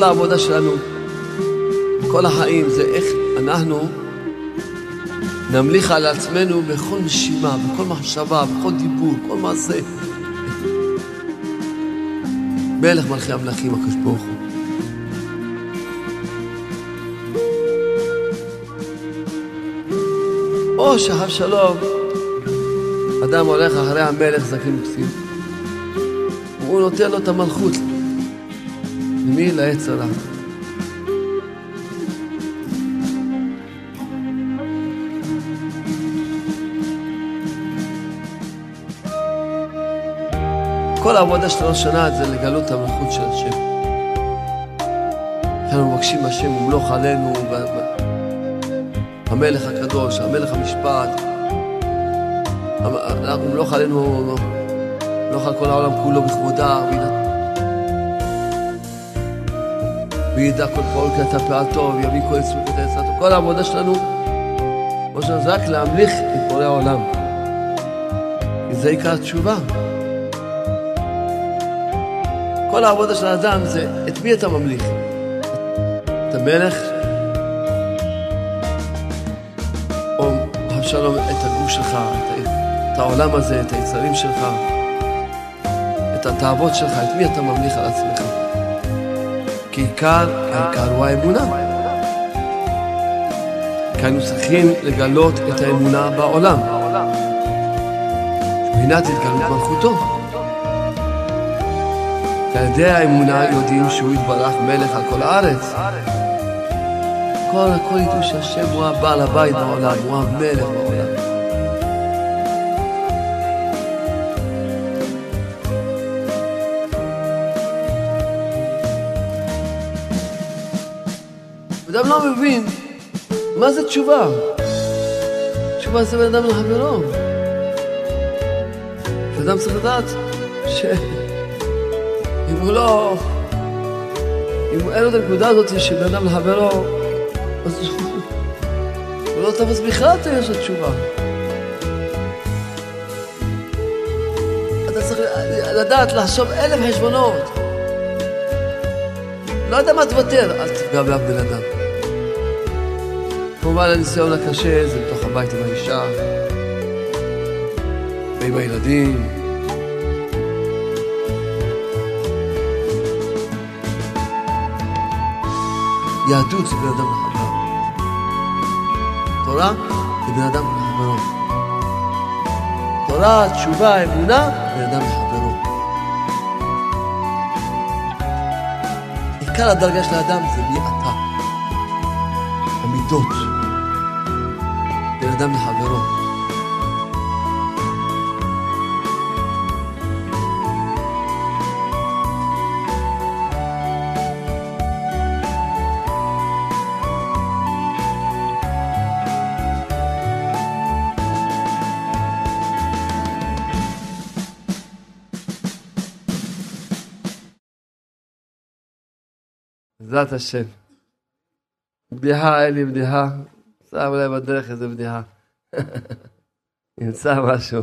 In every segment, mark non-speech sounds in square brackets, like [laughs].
כל העבודה שלנו, כל החיים, זה איך אנחנו נמליך על עצמנו בכל נשימה, בכל מחשבה, בכל דיבור, כל מעשה. מלך מלכי המלכים, הקדוש ברוך הוא. או שאחר שלום, אדם הולך אחרי המלך זקן וכסיל, והוא נותן לו את המלכות. למי? לעץ הרע. כל העבודה של ראש השנה זה לגלות המלכות של השם. אנחנו מבקשים השם, ומלוך עלינו, המלך הקדוש, המלך המשפט, ומלוך עלינו, מלוך על כל העולם כולו בכבודה, וידע כל פעול כי אתה פעלתו, ויביא כל עצמו אתה יצרתו. כל העבודה שלנו, כמו שזה רק להמליך את בורא העולם. כי זה עיקר התשובה. כל העבודה של האדם זה את מי אתה ממליך? את המלך? או אבשלום את הגוף שלך, את, את העולם הזה, את היצרים שלך, את התאוות שלך, את מי אתה ממליך על עצמך? כי עיקר, העיקר הוא האמונה. כי היינו צריכים לגלות את האמונה בעולם. מבחינת התגלות מלכותו. על ידי האמונה יודעים שהוא יתברך מלך על כל הארץ. כל הכל ידעו שהשם הוא הבעל הבית בעולם, הוא המלך בעולם. אדם לא מבין מה זה תשובה. תשובה זה בן אדם לחברו. אדם צריך לדעת ש... אם הוא לא... אם אין לו את הנקודה הזאת של בן אדם לחברו, אז הוא לא תפס בכלל את העניין של התשובה. אתה צריך לדעת לחשוב אלף חשבונות. לא יודע מה תוותר, אל תפגע באף בן אדם. כמובן הניסיון הקשה זה בתוך הבית עם האישה ועם הילדים. יהדות זה בן אדם לחברו. תורה זה בן אדם לחברו. תורה, תשובה, אמונה, בן אדם לחברו. עיקר הדרגה של האדם זה מי אתה. המידות. בן אדם לחברו. בעזרת השם. בדיחה, אין לי בדיחה. שם אולי בדרך איזה בדיחה. נמצא משהו.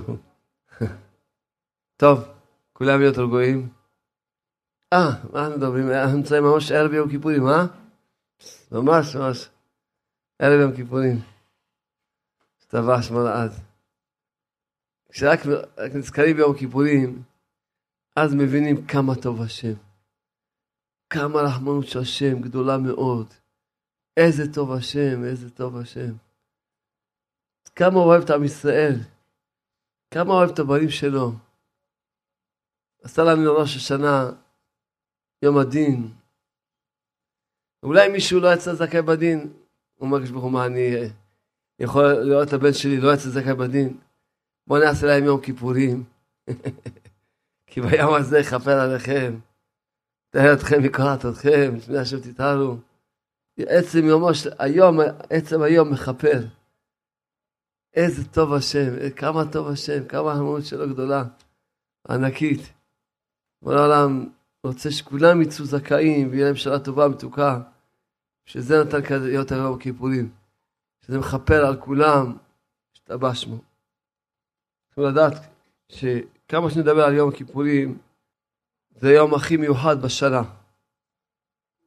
טוב, כולם להיות רגועים. אה, מה אנחנו מדברים? אנחנו נמצאים ממש ערב יום כיפורים, אה? ממש ממש. ערב יום כיפורים. השתבש מלעד. כשרק נזכרים ביום כיפורים, אז מבינים כמה טוב השם. כמה רחמנות של השם גדולה מאוד. איזה טוב השם, איזה טוב השם. כמה אוהב את עם ישראל. כמה אוהב את הבנים שלו. עשה לנו לראש השנה יום הדין. אולי מישהו לא יצא זכאי בדין, הוא אומר ברוך הוא מה אני יכול לראות את הבן שלי לא יצא זכאי בדין. בואו נעשה להם יום כיפורים. [laughs] כי ביום הזה יכפר עליכם. תאר אתכם מקראת אתכם, לפני השם תתארו. עצם יומו של היום, עצם היום מכפר. איזה טוב השם, כמה טוב השם, כמה המהות שלו גדולה, ענקית. כל העולם רוצה שכולם יצאו זכאים ויהיה להם שנה טובה, מתוקה. שזה נתן כזה להיות היום הכיפורים. שזה מכפר על כולם, השתבש שמו. צריכים לדעת שכמה שנדבר על יום הכיפורים, זה היום הכי מיוחד בשנה.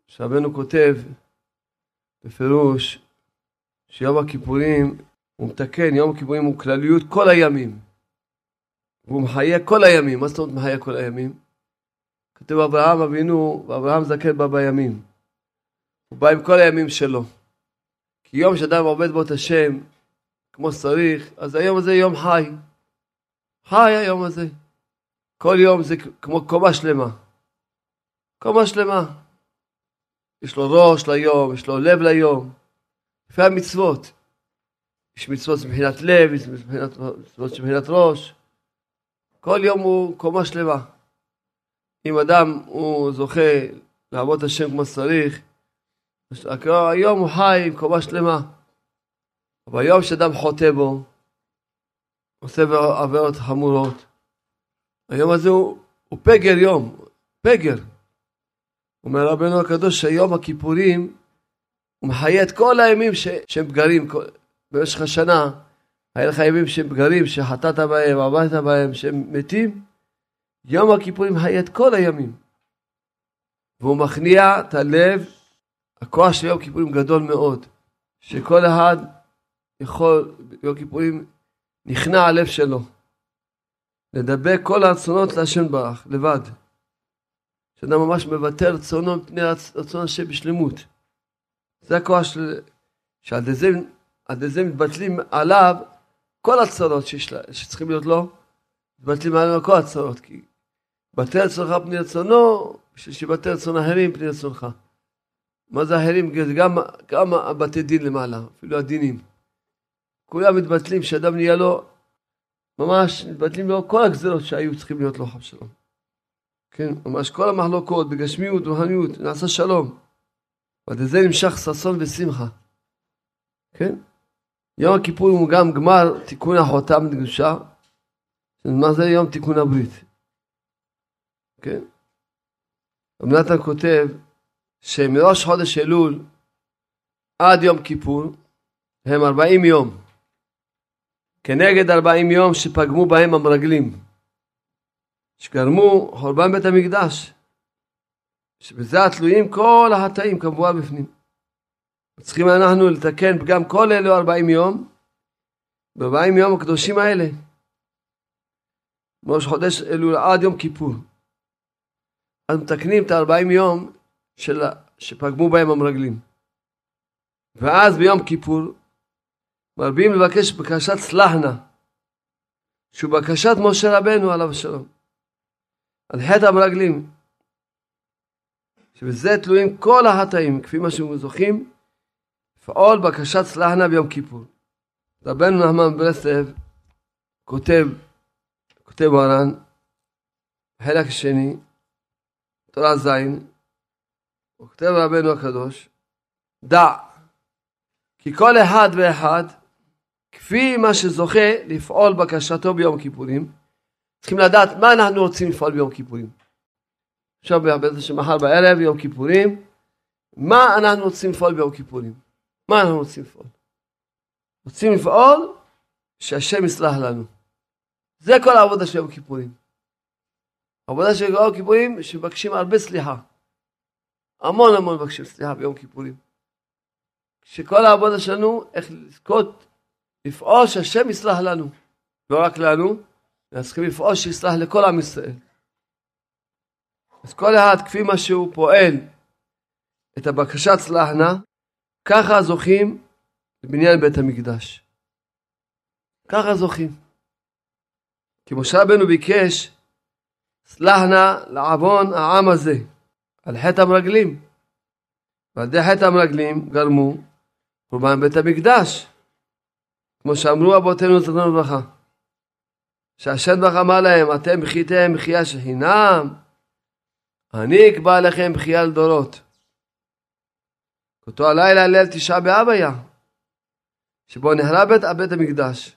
שרבנו כותב בפירוש שיום הכיפורים הוא מתקן, יום הכיפורים הוא כלליות כל הימים. והוא מחיה כל הימים. מה זאת אומרת מחיה כל הימים? כתוב אברהם אבינו, ואברהם זקן בא בימים. הוא בא עם כל הימים שלו. כי יום שאדם עובד בו את השם כמו שצריך, אז היום הזה יום חי. חי היום הזה. כל יום זה כמו קומה שלמה. קומה שלמה. יש לו ראש ליום, יש לו לב ליום. לפי המצוות. יש מצוות מבחינת לב, יש מצוות מבחינת ראש. כל יום הוא קומה שלמה. אם אדם הוא זוכה לעבוד את השם כמו שצריך, היום הוא חי עם קומה שלמה. אבל היום שאדם חוטא בו, עושה עבירות חמורות, היום הזה הוא, הוא פגר יום, פגר. אומר רבנו הקדוש שיום הכיפורים הוא מחיה את כל הימים ש, שהם פגרים במשך השנה. היה לך ימים שהם פגרים, שחטאת בהם, עבדת בהם, שהם מתים. יום הכיפורים מחיה את כל הימים. והוא מכניע את הלב, הכוח של יום הכיפורים גדול מאוד. שכל אחד יכול, ביום הכיפורים נכנע הלב שלו. לדבק כל הרצונות להשם ברך, לבד. שאדם ממש מבטא רצונו מפני רצון השם בשלמות. זה הכוח של... שעל ידי זה, מתבטלים עליו כל הצרות שיש, שצריכים להיות לו, מתבטלים עליו כל הצרות. כי בטל רצונך פני רצונו, בשביל שיבטל רצון אחרים פני רצונך. מה זה אחרים? זה גם, גם הבתי דין למעלה, אפילו הדינים. כולם מתבטלים, שאדם נהיה לו, ממש מתבטלים לו כל הגזרות שהיו צריכים להיות לו חב שלום. כן, ממש כל המחלוקות בגשמיות ורוחניות, נעשה שלום. ועד זה נמשך ששון ושמחה. כן? יום הכיפור הוא גם גמר תיקון החותם לקדושה. מה זה יום תיקון הברית? כן? רב נתן כותב שמראש חודש אלול עד יום כיפור הם ארבעים יום. כנגד ארבעים יום שפגמו בהם המרגלים. שגרמו חורבן בית המקדש, שבזה התלויים כל החטאים כמבואה בפנים. צריכים אנחנו לתקן פגם כל אלו ארבעים יום, בארבעים יום הקדושים האלה. ראש חודש אלול עד יום כיפור. אז מתקנים את הארבעים יום של... שפגמו בהם המרגלים. ואז ביום כיפור מרבים לבקש בקשת סלחנה, שהוא בקשת משה רבנו עליו השלום. על חטא המרגלים, שבזה תלויים כל החטאים, כפי מה שהם זוכים, לפעול בקשת סלחנה ביום כיפור. רבנו נחמן ברסלב כותב, כותב מרן, חלק שני, תורה ז', הוא כותב רבנו הקדוש, דע כי כל אחד ואחד, כפי מה שזוכה לפעול בקשתו ביום כיפורים, צריכים לדעת מה אנחנו רוצים לפעול ביום כיפורים. עכשיו בעזרת שמחר בערב, יום כיפורים, מה אנחנו רוצים לפעול ביום כיפורים? מה אנחנו רוצים לפעול? רוצים לפעול שהשם יסלח לנו. זה כל העבודה של יום כיפורים. העבודה של יום כיפורים שמבקשים הרבה סליחה. המון המון מבקשים סליחה ביום כיפורים. שכל העבודה שלנו איך לזכות לפעול שהשם יסלח לנו. לא רק לנו, אז צריכים לפעול שיסלח לכל עם ישראל. אז כל אחד כפי מה שהוא פועל את הבקשת סלחנה, ככה זוכים לבניין בית המקדש. ככה זוכים. כי משה רבנו ביקש סלחנה לעוון העם הזה על חטא המרגלים. ועל ידי חטא המרגלים גרמו חורבן בית המקדש. כמו שאמרו אבותינו זכרנו לברכה. שהשם ברוך אמר להם, אתם בכיתם בכייה חינם, אני אקבע לכם בכייה לדורות. אותו הלילה ליל תשעה באב היה, שבו נחרב בית, בית המקדש.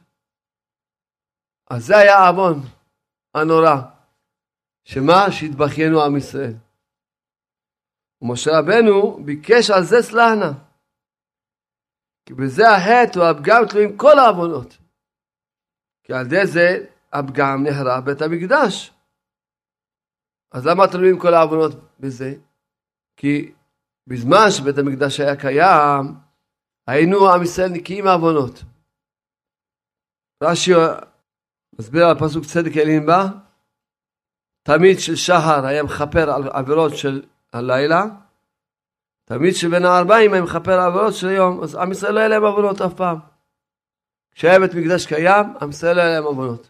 אז זה היה העוון הנורא, שמה? שהתבכיינו עם ישראל. ומשה רבנו ביקש על זה סלחנה. כי בזה החטא והפגם תלויים כל העוונות. כי על ידי זה הפגם נחרב בית המקדש. אז למה תלויים כל העוונות בזה? כי בזמן שבית המקדש היה קיים, היינו עם ישראל נקיים מעוונות. רש"י מסביר על פסוק צדק אלין בה, תמיד של שחר היה מכפר על עבירות של הלילה, תמיד של בין הארבעים היה מכפר על עבירות של היום, אז עם ישראל לא היה להם עוונות אף פעם. כשהיה בית מקדש קיים, עם ישראל לא היה להם עוונות.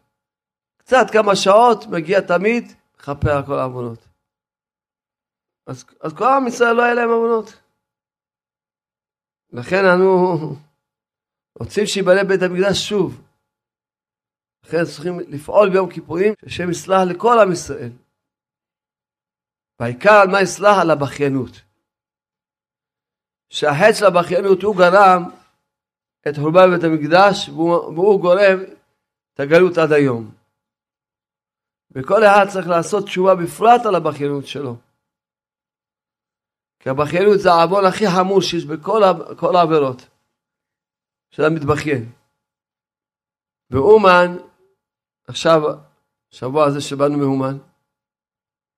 קצת כמה שעות מגיע תמיד, מכפר על כל העוונות. אז, אז כל עם ישראל לא היה להם עוונות. לכן אנו רוצים שיבנה בית המקדש שוב. לכן צריכים לפעול ביום כיפורים, שהשם יסלח לכל עם ישראל. והעיקר על מה יסלח? על הבכיינות. שהחטא של הבכיינות הוא גרם את חורבן בית המקדש והוא, והוא גורם את הגלות עד היום. וכל אחד צריך לעשות תשובה בפרט על הבכיינות שלו. כי הבכיינות זה העוון הכי חמור שיש בכל העבירות של המתבכיין. ואומן, עכשיו, שבוע הזה שבאנו מאומן,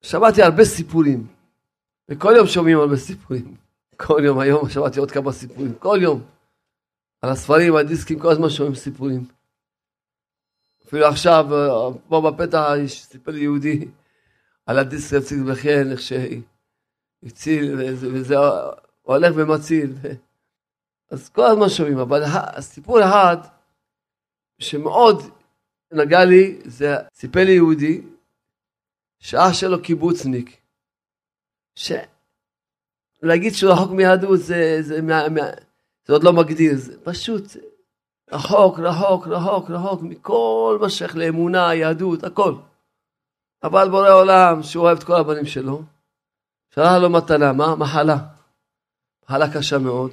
שמעתי הרבה סיפורים, וכל יום שומעים הרבה סיפורים. כל יום, היום שמעתי עוד כמה סיפורים, כל יום. על הספרים, הדיסקים, כל הזמן שומעים סיפורים. אפילו עכשיו, פה בפתח, סיפר לי יהודי על הדיסק יציג בחן, איך שהציל, וזה הולך ומציל. אז כל הזמן שומעים, אבל הסיפור אחד שמאוד נגע לי, זה סיפר לי יהודי, שאח שלו קיבוצניק, שלהגיד שהוא רחוק מיהדות זה, זה, זה, זה עוד לא מגדיר, זה פשוט רחוק, רחוק, רחוק, רחוק מכל מה שייך לאמונה, יהדות, הכל. אבל בורא עולם, שהוא אוהב את כל הבנים שלו, שלח לו מתנה, מה? מחלה. מחלה קשה מאוד.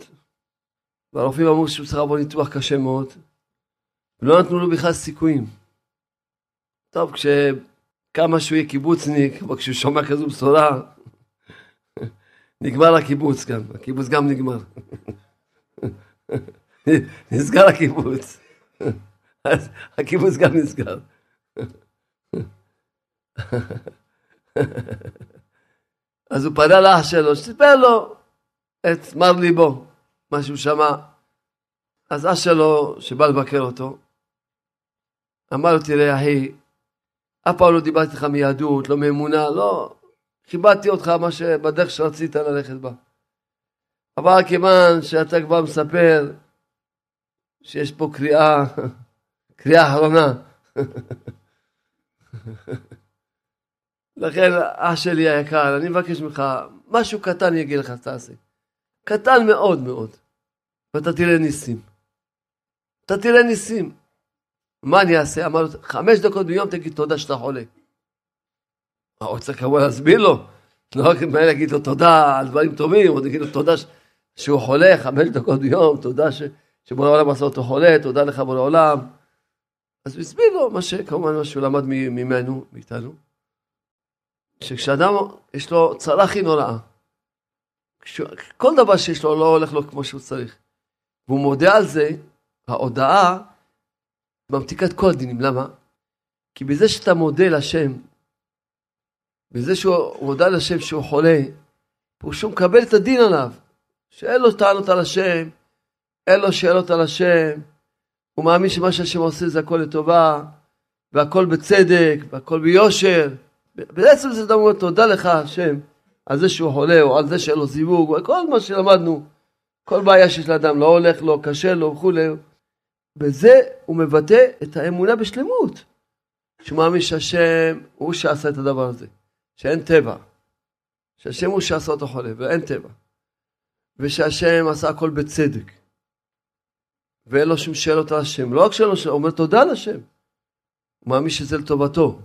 והרופאים אמרו שהוא צריך לעבור ניתוח קשה מאוד. ולא נתנו לו בכלל סיכויים. טוב, כשכמה שהוא יהיה קיבוצניק, אבל כשהוא שומע כזו בשורה, [laughs] נגמר הקיבוץ גם, הקיבוץ גם נגמר. [laughs] נסגר הקיבוץ. אז הקיבוץ גם נסגר. אז הוא פנה לאח שלו, שסיפר לו את מר ליבו, מה שהוא שמע. אז אח שלו, שבא לבקר אותו, אמר לו, תראה אחי, אף פעם לא דיברתי איתך מיהדות, לא מאמונה, לא, כיבדתי אותך מה שבדרך שרצית ללכת בה. אבל כיוון שאתה כבר מספר שיש פה קריאה, קריאה אחרונה. לכן, אח שלי היקר, אני מבקש ממך, משהו קטן אני אגיד לך, תעשה. קטן מאוד מאוד. ואתה תראה ניסים. אתה תראה ניסים. מה אני אעשה? אמר לו, חמש דקות ביום תגיד תודה שאתה חולה. מה, הוא צריך כמובן להסביר לו. לא רק מהר להגיד לו תודה על דברים טובים, עוד להגיד לו תודה שהוא חולה, חמש דקות ביום, תודה ש... שבורא העולם עשה אותו חולה, תודה לך בורא עולם. אז הוא הסביר לו מה שכמובן מה שהוא למד ממנו, מאיתנו, שכשאדם יש לו צרה הכי נוראה, כל דבר שיש לו לא הולך לו כמו שהוא צריך, והוא מודה על זה, ההודעה ממתיקה את כל הדינים, למה? כי בזה שאתה מודה לשם, בזה שהוא מודה לשם שהוא חולה, הוא שהוא מקבל את הדין עליו, שאין לו טענות על השם, אין לו שאלות על השם, הוא מאמין שמה שהשם עושה זה הכל לטובה, והכל בצדק, והכל ביושר. בעצם זה אומר תודה לך השם על זה שהוא חולה, או על זה שאין לו זיווג, או כל מה שלמדנו, כל בעיה שיש לאדם, לא הולך לו, קשה לו וכולי. בזה הוא מבטא את האמונה בשלמות. שהוא מאמין שהשם הוא שעשה את הדבר הזה, שאין טבע. שהשם הוא שעשה אותו חולה, ואין טבע. ושהשם עשה הכל בצדק. ואין לו שום שאלות על השם. לא רק שאלות, הוא אומר תודה לשם. הוא מאמין שזה לטובתו.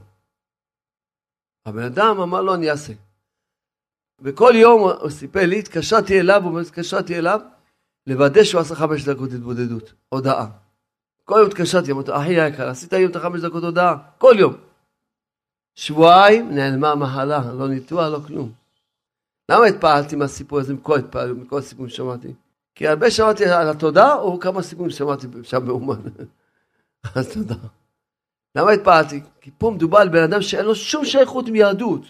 הבן אדם אמר לו אני אעשה. וכל יום הוא סיפר לי, התקשרתי אליו, הוא אומר, התקשרתי אליו, לוודא שהוא עשה חמש דקות התבודדות, הודעה. כל יום התקשרתי, אמרתי, אחי היקר, עשית היום את החמש דקות הודעה? כל יום. שבועיים נעלמה המחלה, לא ניתוח, לא כלום. למה התפעלתי מהסיפור הזה, מכל, התפעל, מכל הסיפורים ששמעתי? כי הרבה שמעתי על התודה, או כמה סיפורים שמעתי שם באומן. אז תודה. למה התפעלתי? כי פה מדובר על בן אדם שאין לו שום שייכות עם יהדות.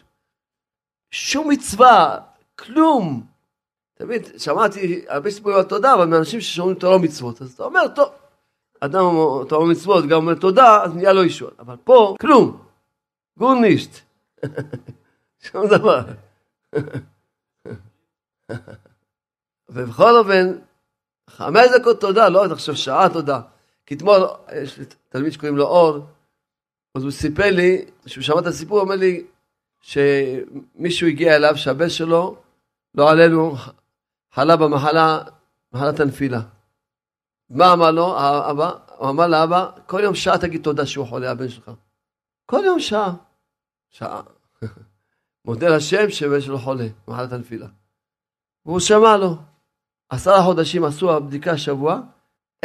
שום מצווה, כלום. תמיד שמעתי הרבה סיפורים על תודה, אבל מאנשים ששומעים תורה ומצוות. אז אתה אומר, טוב, אדם אומר תורה ומצוות, גם אומר תודה, אז נהיה לו אישון. אבל פה, כלום. גורנישט. [laughs] שום דבר. [laughs] ובכל אופן, חמש דקות תודה, לא עכשיו שעה תודה. כי אתמול, יש לי תלמיד שקוראים לו אור, אז הוא סיפר לי, כשהוא שמע את הסיפור, הוא אומר לי שמישהו הגיע אליו, שהבן שלו, לא עלינו, חלה במחלה, מחלת הנפילה. מה אמר לו האבא? הוא אמר לאבא, כל יום שעה תגיד תודה שהוא חולה, הבן שלך. כל יום שעה. שעה. [laughs] מודה לשם שהבן שלו חולה, מחלת הנפילה. והוא שמע לו. עשרה חודשים עשו הבדיקה שבוע,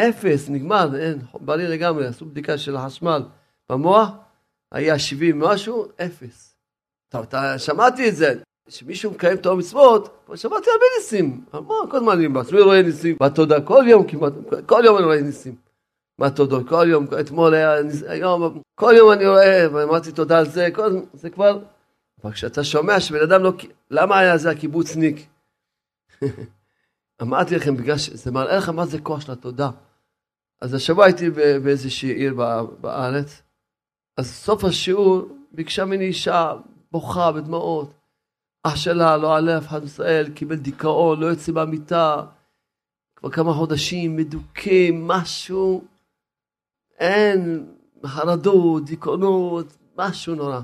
אפס, נגמר, אין, בריא לגמרי, עשו בדיקה של החשמל במוח, היה 70 משהו, אפס. טוב, אתה, שמעתי את זה, שמישהו מקיים תורה מצוות, שמעתי הרבה ניסים, המון, כל הזמן אני בעצמי רואה ניסים, בתודה, כל יום כמעט, כל יום אני רואה ניסים. מה תודות, כל יום, אתמול היה, היום, כל יום אני רואה, ואמרתי תודה על זה, כל, זה כבר, אבל כשאתה שומע שבן אדם לא, למה היה זה הקיבוצניק? [laughs] אמרתי לכם, בגלל שזה מראה לך מה זה כוח של התודה. אז השבוע הייתי באיזושהי עיר בארץ, אז סוף השיעור ביקשה ממני אישה בוכה בדמעות. אח שלה, לא עליה אף אחד מישראל, קיבל דיכאון, לא יוצא מהמיטה, כבר כמה חודשים, מדוכא, משהו, אין, חרדות, דיכאונות, משהו נורא.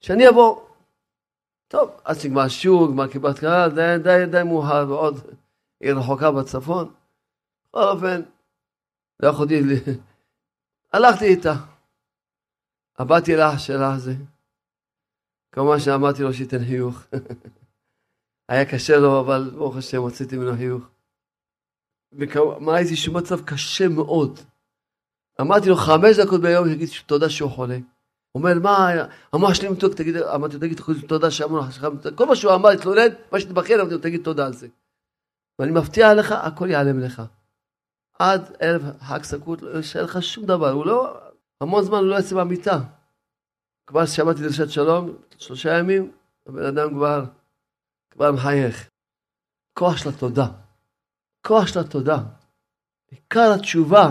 שאני אבוא, טוב, עד שנגמר השיעור, גמר קיבלת קהל, די, די, די מאוחר, ועוד עיר רחוקה בצפון. בכל אופן, לא יכולתי, [laughs] הלכתי איתה. עבדתי לאח שלה הזה. כמובן שאמרתי לו שייתן חיוך. [laughs] היה קשה לו, אבל ברוך השם, הוצאתי ממנו חיוך. ומה הייתי שהוא מצב קשה מאוד. אמרתי לו חמש דקות ביום, יגיד תודה שהוא חולה. הוא אומר, מה, המוח שלי מתוק, תגיד, אמרתי לו, תגיד תודה שאמרו לך, כל מה שהוא אמר, התלונן, מה שתבחר, אמרתי לו, תגיד תודה על זה. ואני מבטיח לך, הכל ייעלם לך. עד ערב חג סקוט, לא יישאר לך שום דבר, הוא לא, המון זמן הוא לא יצא מהמיטה. כבר שמעתי דרשת שלום, שלושה ימים, הבן אדם כבר, כבר מחייך. כוח של התודה. כוח של התודה. עיקר התשובה.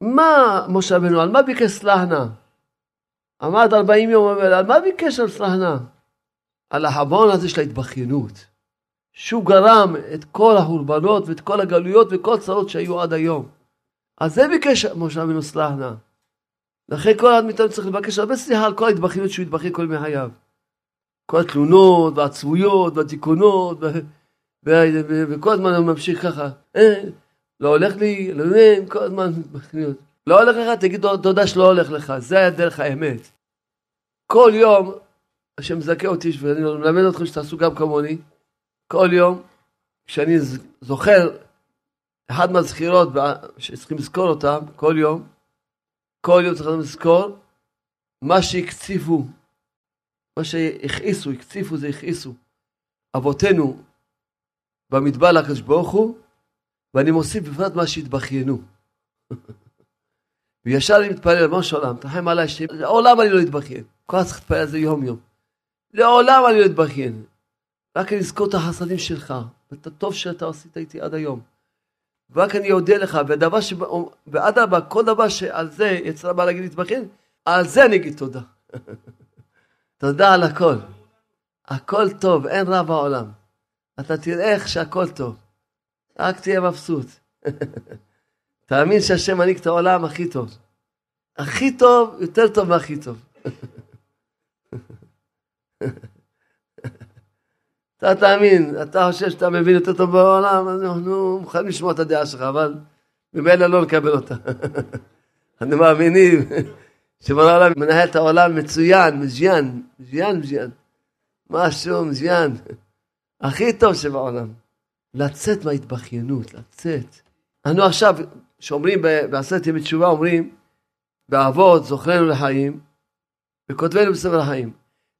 מה משה רבנו, על מה ביקש סלחנה? עמד ארבעים יום, אומר, על מה ביקש סלחנה? על החבון הזה של ההתבכיינות. שהוא גרם את כל החורבנות ואת כל הגלויות וכל הצרות שהיו עד היום. אז זה ביקש משה רבנו סלחנה. לכן כל אחד מאיתנו צריך לבקש הרבה סליחה על כל ההתבכיינות שהוא התבכיין כל ימי חייו. כל התלונות והעצבויות והתיקונות וכל הזמן הוא ממשיך ככה. אה, לא הולך לי, לא יודע, כל הזמן מתבכיינות. לא הולך לך, תגיד תודה שלא הולך לך, זה היה דרך האמת. כל יום, השם מזכה אותי, ואני מלמד אתכם שתעשו גם כמוני, כל יום, כשאני זוכר אחד מהזכירות שצריכים לזכור אותם, כל יום, כל יום צריכים לזכור מה שהקציפו, מה שהכעיסו, הקציפו זה הכעיסו. אבותינו במדבר לקדוש ברוך הוא, ואני מוסיף בפרט מה שהתבכיינו. [laughs] וישר אני מתפלל, ריבונו של עולם, תחם עליי, לעולם אני לא אתבכיין. כל הזמן צריך להתפלל על זה יום יום. לעולם אני לא אתבכיין. רק אני אזכור את החסדים שלך, ואת הטוב שאתה עשית איתי עד היום. ורק אני אודה לך, ודבר ש... ואדרבה, כל דבר שעל זה יצרה בא להגיד להתבכיין, על זה אני אגיד תודה. [laughs] תודה על הכל. הכל טוב, אין רע בעולם. אתה תראה איך שהכל טוב. רק תהיה מבסוט. [laughs] תאמין שהשם מנהיג את העולם הכי טוב. הכי טוב, יותר טוב מהכי טוב. [laughs] אתה תאמין, אתה חושב שאתה מבין יותר טוב בעולם, אז אנחנו מוכנים לשמוע את הדעה שלך, אבל ממילא לא נקבל אותה. [laughs] אנחנו מאמינים שבורא העולם מנהל את העולם מצוין, מז'יין, מז'יין, מז'יין. משהו מז'יין. הכי טוב שבעולם. לצאת מההתבכיינות, לצאת. אנחנו עכשיו, שאומרים בעשרת ימי תשובה, אומרים, באבות זוכרנו לחיים, וכותבנו בספר החיים.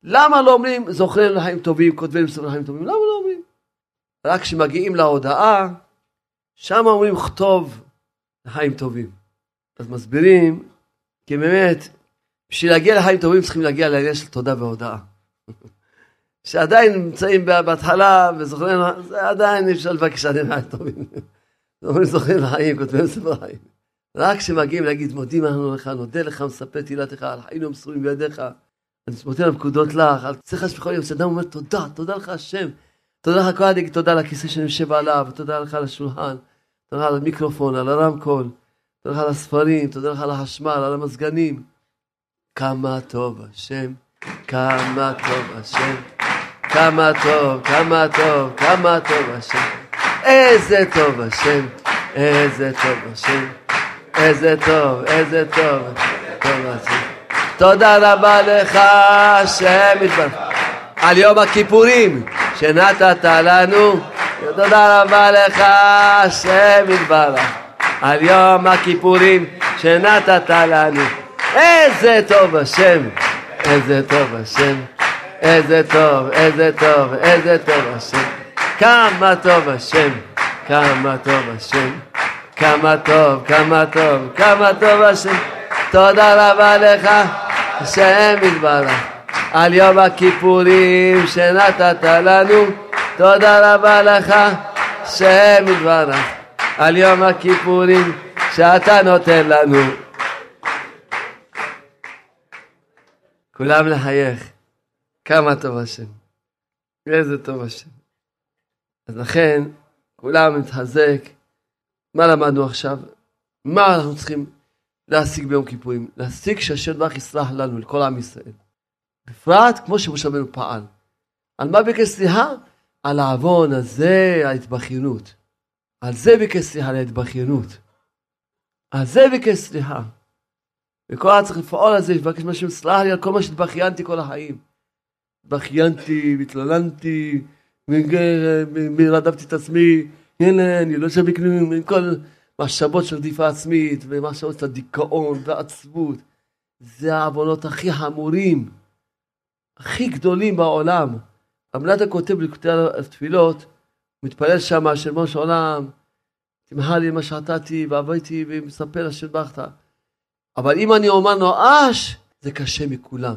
למה לא אומרים זוכרנו לחיים טובים, כותבנו בספר לחיים טובים? למה לא אומרים? רק כשמגיעים להודעה, שם אומרים כתוב לחיים טובים. אז מסבירים, כי באמת, בשביל להגיע לחיים טובים צריכים להגיע לעניין של תודה והודאה. [laughs] שעדיין נמצאים בהתחלה וזוכרים, זה עדיין אפשר לבקש עליהם חיים טובים. [laughs] אומרים זוכרים לחיים, כותבים ספר חיים. רק כשמגיעים להגיד מודים אנחנו לך, נודה לך, מספר תהילתך, על חיינו מסורים בידיך. אני נותן לפקודות לך, על צריך שבכל יום שאדם אומר תודה, תודה לך השם. תודה לך כל הדג, תודה על הכיסא שאני יושב עליו, תודה לך על השולחן, תודה על המיקרופון, על הרמקול, תודה לך על הספרים, תודה לך על החשמל, על המזגנים. כמה טוב השם, כמה טוב השם, כמה טוב, כמה טוב, כמה טוב השם. איזה טוב השם, איזה טוב השם, איזה טוב, איזה טוב, טוב השם. תודה רבה לך, השם יתברך, על יום הכיפורים שנתת לנו. תודה רבה לך, השם יתברך, על יום הכיפורים שנתת לנו. איזה טוב השם, איזה טוב השם, איזה טוב, איזה טוב, איזה טוב השם. כמה טוב השם, כמה טוב השם, כמה טוב, כמה טוב, כמה טוב השם. תודה רבה לך, השם יתברך, על יום הכיפורים שנתת לנו. תודה רבה לך, השם יתברך, על יום הכיפורים שאתה נותן לנו. כולם לחייך. כמה טוב השם. איזה טוב השם. אז לכן, כולם מתחזק. מה למדנו עכשיו? מה אנחנו צריכים להשיג ביום כיפורים? להשיג שהשם דברך יסלח לנו, לכל עם ישראל. בפרט כמו שמשה רבנו פעל. על מה ביקש סליחה? על העוון הזה, ההתבכיינות. על זה ביקש סליחה, על ההתבכיינות. על זה ביקש סליחה. וכל אחד צריך לפעול על זה, לבקש משהו, סלח לי על כל מה שהתבכיינתי כל החיים. התבכיינתי, התלוננתי, רדפתי את עצמי, הנה, אני לא שווה כלום, עם כל מחשבות של רדיפה עצמית, ומחשבות של דיכאון ועצבות. זה העוונות הכי חמורים, הכי גדולים בעולם. המלאדה כותב בלקוטי התפילות, מתפלל שמה, של מוש עולם, תמחה לי מה שעתתי ועבדתי ומספר אשר ברכת. אבל אם אני אומר נואש, זה קשה מכולם.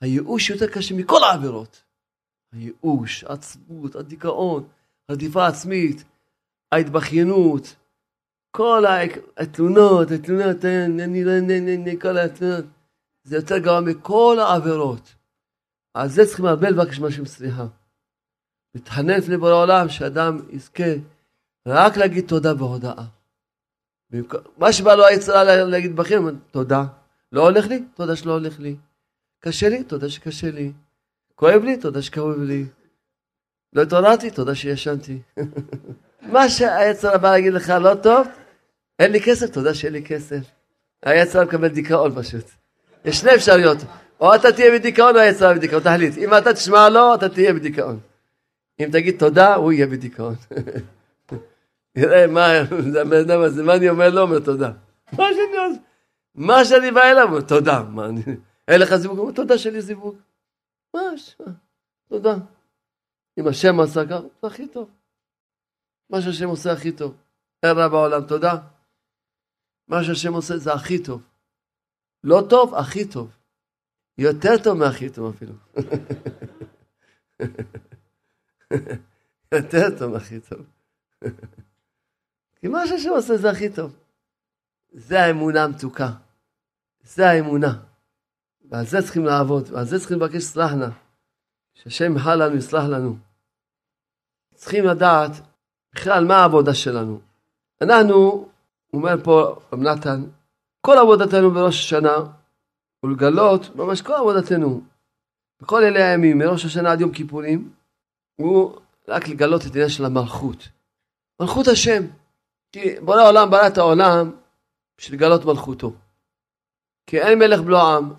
הייאוש יותר קשה מכל העבירות. הייאוש, העצבות, הדיכאון, הרדיפה העצמית, ההתבכיינות, כל התלונות, התלונות, אני לא, אני, כל התלונות, זה יותר גרוע מכל העבירות. על זה צריכים הרבה לבקש משהו סליחה. להתחנן לפני בורא העולם, שאדם יזכה רק להגיד תודה והודאה. מה שבא לו היצרה להגיד בכיר, תודה. לא הולך לי? תודה שלא הולך לי. קשה לי? תודה שקשה לי. כואב לי? תודה שכואב לי. לא התעוררתי? תודה שישנתי. [laughs] מה שהיצר בא להגיד לך לא טוב, אין לי כסף? תודה שאין לי כסף. היצר מקבל דיכאון פשוט. יש שני אפשרויות. או אתה תהיה בדיכאון או היצר בדיכאון, תחליט. אם אתה תשמע לו, אתה תהיה בדיכאון. אם תגיד תודה, הוא יהיה בדיכאון. [laughs] תראה, מה, מה אני אומר לו? אומר תודה. [laughs] מה שאני? מה שאני בא אליו, אומר תודה. אין לך זיווג? אומר תודה שלי זיווג. ממש, תודה. אם השם עשה כך, זה הכי טוב. מה שהשם עושה הכי טוב. אין רע בעולם, תודה. מה שהשם עושה זה הכי טוב. לא טוב, הכי טוב. יותר טוב מהכי טוב אפילו. יותר טוב מהכי טוב. כי מה שהשם עושה זה הכי טוב. זה האמונה המתוקה. זה האמונה. ועל זה צריכים לעבוד, ועל זה צריכים לבקש סלח נא. שהשם ימחל לנו, יסלח לנו. צריכים לדעת בכלל מה העבודה שלנו. אנחנו, אומר פה רב נתן, כל עבודתנו בראש השנה ולגלות ממש כל עבודתנו בכל אלה הימים, מראש השנה עד יום כיפורים, הוא רק לגלות את העניין של המלכות. מלכות השם. כי בורא העולם ברא את העולם בשביל לגלות מלכותו. כי אין מלך בלא עם.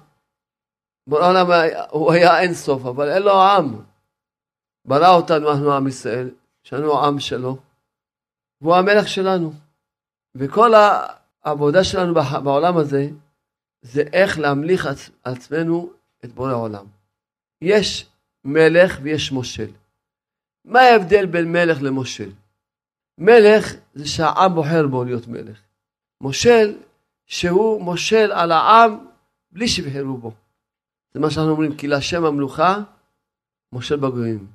בורא העולם הוא היה אין סוף, אבל אין לו עם. ברא אותנו, אנחנו עם ישראל, שאנו העם שלו, והוא המלך שלנו. וכל העבודה שלנו בעולם הזה, זה איך להמליך על עצמנו את בורא העולם. יש מלך ויש מושל. מה ההבדל בין מלך למושל? מלך זה שהעם בוחר בו להיות מלך. מושל, שהוא מושל על העם בלי שבחרו בו. זה מה שאנחנו אומרים, כי להשם המלוכה מושל בגויים.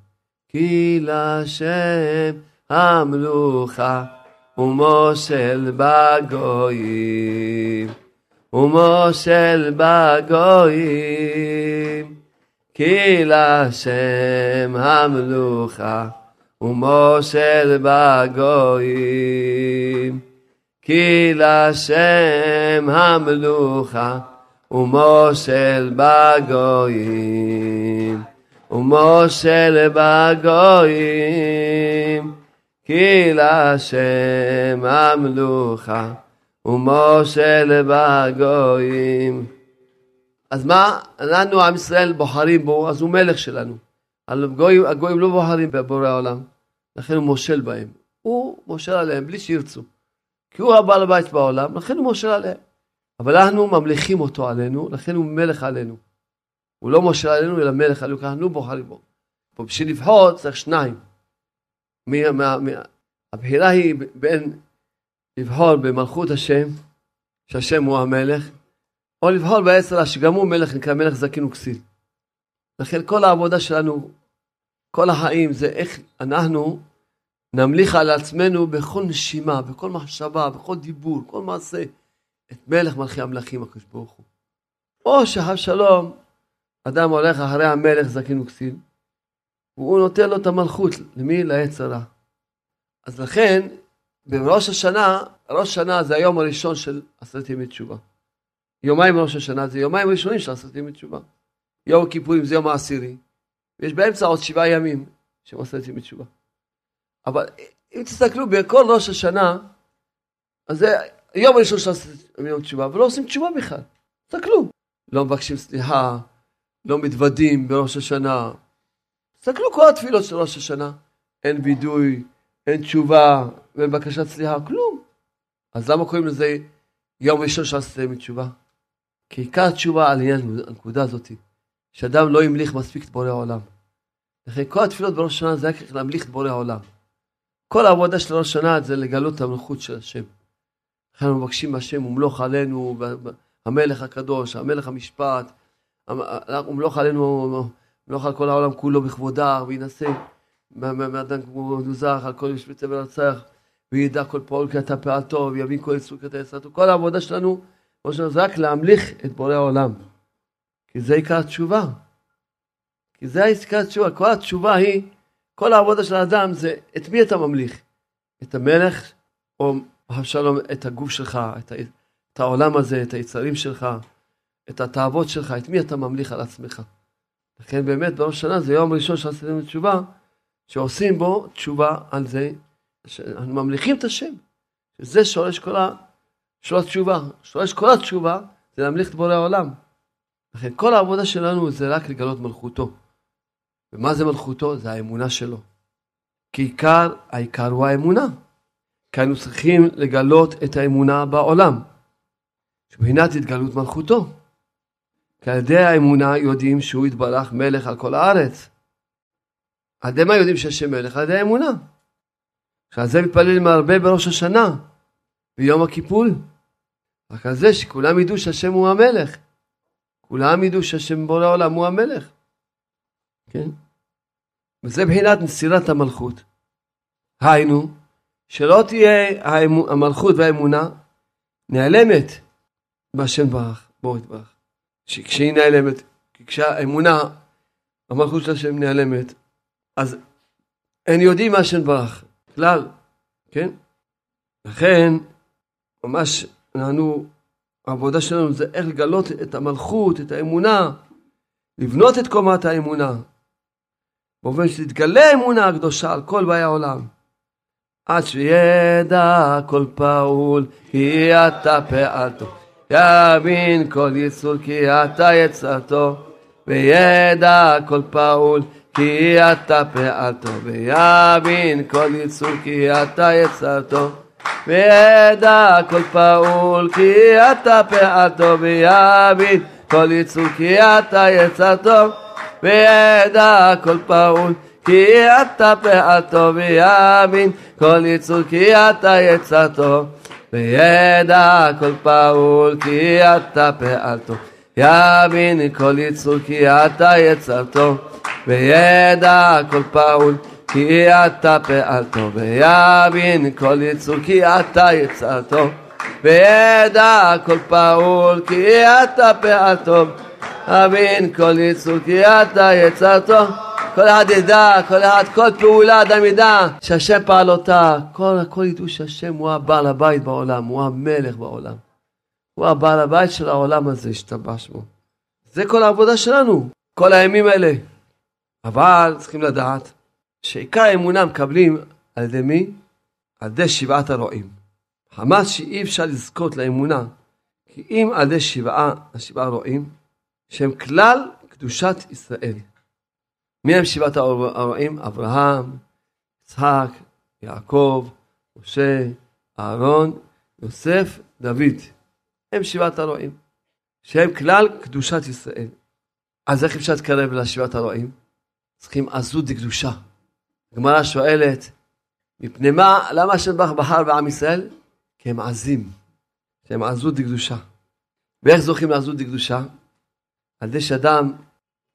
כי לשם המלוכה ומושל בגויים. ומושל בגויים. כי לשם המלוכה ומושל בגויים. כי לשם המלוכה ומושל בגויים. ומושל בגויים. כי לשם המלוכה ומושל בגויים. אז מה לנו עם ישראל בוחרים בו, אז הוא מלך שלנו. הגויים, הגויים לא בוחרים בבורא העולם, לכן הוא מושל בהם. הוא מושל עליהם בלי שירצו. כי הוא הבעל הבית בעולם, לכן הוא מושל עליהם. אבל אנחנו ממליכים אותו עלינו, לכן הוא מלך עלינו. הוא לא מושל עלינו, אלא מלך עלינו, כי אנחנו בוחרים בו. בשביל לבחור צריך שניים. מי, מה, מי, הבחירה היא בין לבחור במלכות השם, שהשם הוא המלך, או לבחור בעצרה שגם הוא מלך, נקרא מלך זקין וכסיל. לכן כל העבודה שלנו, כל החיים, זה איך אנחנו נמליך על עצמנו בכל נשימה, בכל מחשבה, בכל דיבור, כל מעשה, את מלך מלכי המלכים הקדוש ברוך הוא. או שחב שלום, אדם הולך אחרי המלך זקין וכסיל, והוא נותן לו את המלכות, למי? לעץ הרע. אז לכן, בראש השנה, ראש השנה זה היום הראשון של עשרת ימי תשובה. יומיים ראש השנה זה יומיים ראשונים של עשרת ימי תשובה. יום הכיפורים זה יום העשירי, ויש באמצע עוד שבעה ימים של עשרת ימי תשובה. אבל אם תסתכלו בכל ראש השנה, אז זה יום הראשון של עשרת ימי תשובה, ולא עושים תשובה בכלל. תסתכלו. לא מבקשים סליחה, לא מתוודים בראש השנה. תסתכלו כל התפילות של ראש השנה. אין וידוי, אין תשובה, ואין בקשת סליחה, כלום. אז למה קוראים לזה יום ראשון ימי תשובה? כי עיקר התשובה על עניין הנקודה הזאת, שאדם לא המליך מספיק את בורא העולם. לכן כל התפילות בראש השנה זה רק להמליך את בורא העולם. כל העבודה של ראש השנה זה לגלות את המלכות של השם. לכן אנחנו מבקשים מהשם, ומלוך עלינו, המלך הקדוש, המלך המשפט, ומלוך עלינו, מלוך על כל העולם כולו בכבודה, וינשא מאדם כמו נוזח, על כל צבע לרצח, וידע כל פעול כי אתה פעלתו, ויבין כל יצור כי אתה יצרתו. כל העבודה שלנו, כמו שלנו, זה רק להמליך את בורא העולם. כי זה עיקר התשובה. כי זה עיקר התשובה. כל התשובה היא, כל העבודה של האדם זה את מי אתה ממליך? את המלך, או שלום, את הגוף שלך, את, ה, את העולם הזה, את היצרים שלך, את התאוות שלך, את מי אתה ממליך על עצמך. לכן באמת בראש השנה זה יום ראשון שעשיתם תשובה, שעושים בו תשובה על זה, שאנחנו ממליכים את השם. שזה שורש כל, ה... שורש התשובה. שורש כל התשובה זה להמליך את בורא העולם. לכן כל העבודה שלנו זה רק לגלות מלכותו. ומה זה מלכותו? זה האמונה שלו. כי עיקר, העיקר הוא האמונה. כי היינו צריכים לגלות את האמונה בעולם. מבחינת התגלות מלכותו. כי על ידי האמונה יודעים שהוא יתברך מלך על כל הארץ. על ידי מה יודעים שהשם מלך? על ידי האמונה. שעל זה מתפללים הרבה בראש השנה, ביום הכיפור. רק על זה שכולם ידעו שהשם הוא המלך. כולם ידעו שהשם בורא העולם הוא המלך. כן? וזה בחינת נסירת המלכות. היינו, שלא תהיה המלכות והאמונה נעלמת בהשם ברך, בואו יתברך. כשהיא נעלמת, כשהאמונה, המלכות של השם נעלמת, אז אין יודעים מה השם ברך, כלל, כן? לכן, ממש, אנחנו, העבודה שלנו זה איך לגלות את המלכות, את האמונה, לבנות את קומת האמונה, באופן שתתגלה האמונה הקדושה על כל באי העולם. עד שידע כל פעול כי אתה פעלתו, יבין כל יצור כי אתה יצרתו, וידע כל פעול כי אתה פעלתו, ויבין כל יצור כי אתה יצרתו, וידע כל פעול כי אתה פעלתו, ויבין כל יצור כי אתה יצרתו, וידע כל פעול כי אתה פעלתו, ויבין כל יצור כי אתה יצרתו, וידע כל פעול כי אתה פעלתו, יבין כל יצור כי אתה יצרתו, וידע כל פעול כי אתה פעלתו, ויבין כל יצור כי אתה יצרתו, וידע כל פעול כי אתה פעלתו, אבין כל יצור כי אתה יצרתו. כל אחד ידע, כל אחד, כל פעולה אדם ידע שהשם פעל אותה. כל, הכל ידעו שהשם הוא הבעל הבית בעולם, הוא המלך בעולם. הוא הבעל הבית של העולם הזה, השתבח שמו. זה כל העבודה שלנו, כל הימים האלה. אבל צריכים לדעת שעיקר האמונה מקבלים על ידי מי? על ידי שבעת הרועים. חמאס שאי אפשר לזכות לאמונה, כי אם על ידי שבעה, השבעה רועים, שהם כלל קדושת ישראל. מי הם שבעת הרועים? אברהם, יצחק, יעקב, משה, אהרון, יוסף, דוד. הם שבעת הרועים, שהם כלל קדושת ישראל. אז איך אפשר להתקרב לשבעת הרועים? צריכים עזות דקדושה. הגמרא שואלת, מפני מה, למה השם בחר בעם ישראל? כי הם עזים, שהם עזות דקדושה. ואיך זוכים לעזות דקדושה? על ידי שאדם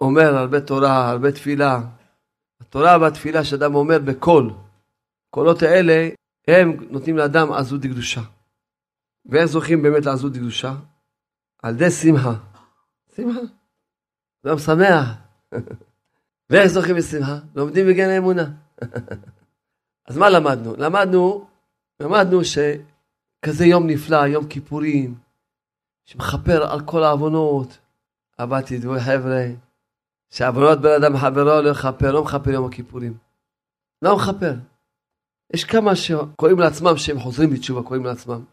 אומר הרבה תורה, הרבה תפילה. התורה והתפילה שאדם אומר בקול, קולות האלה, הם נותנים לאדם עזות דקדושה. ואיך זוכים באמת לעזות דקדושה? על ידי שמחה. שמחה. אדם שמח. [laughs] ואיך זוכים בשמחה? לומדים בגן האמונה. [laughs] אז מה למדנו? למדנו, למדנו שכזה יום נפלא, יום כיפורים, שמכפר על כל העוונות. אבל תדעו חבר'ה, שעוונות בין אדם לחברו לא יכפר, לא מכפר יום הכיפורים. לא מכפר. יש כמה שקוראים לעצמם שהם חוזרים בתשובה, קוראים לעצמם.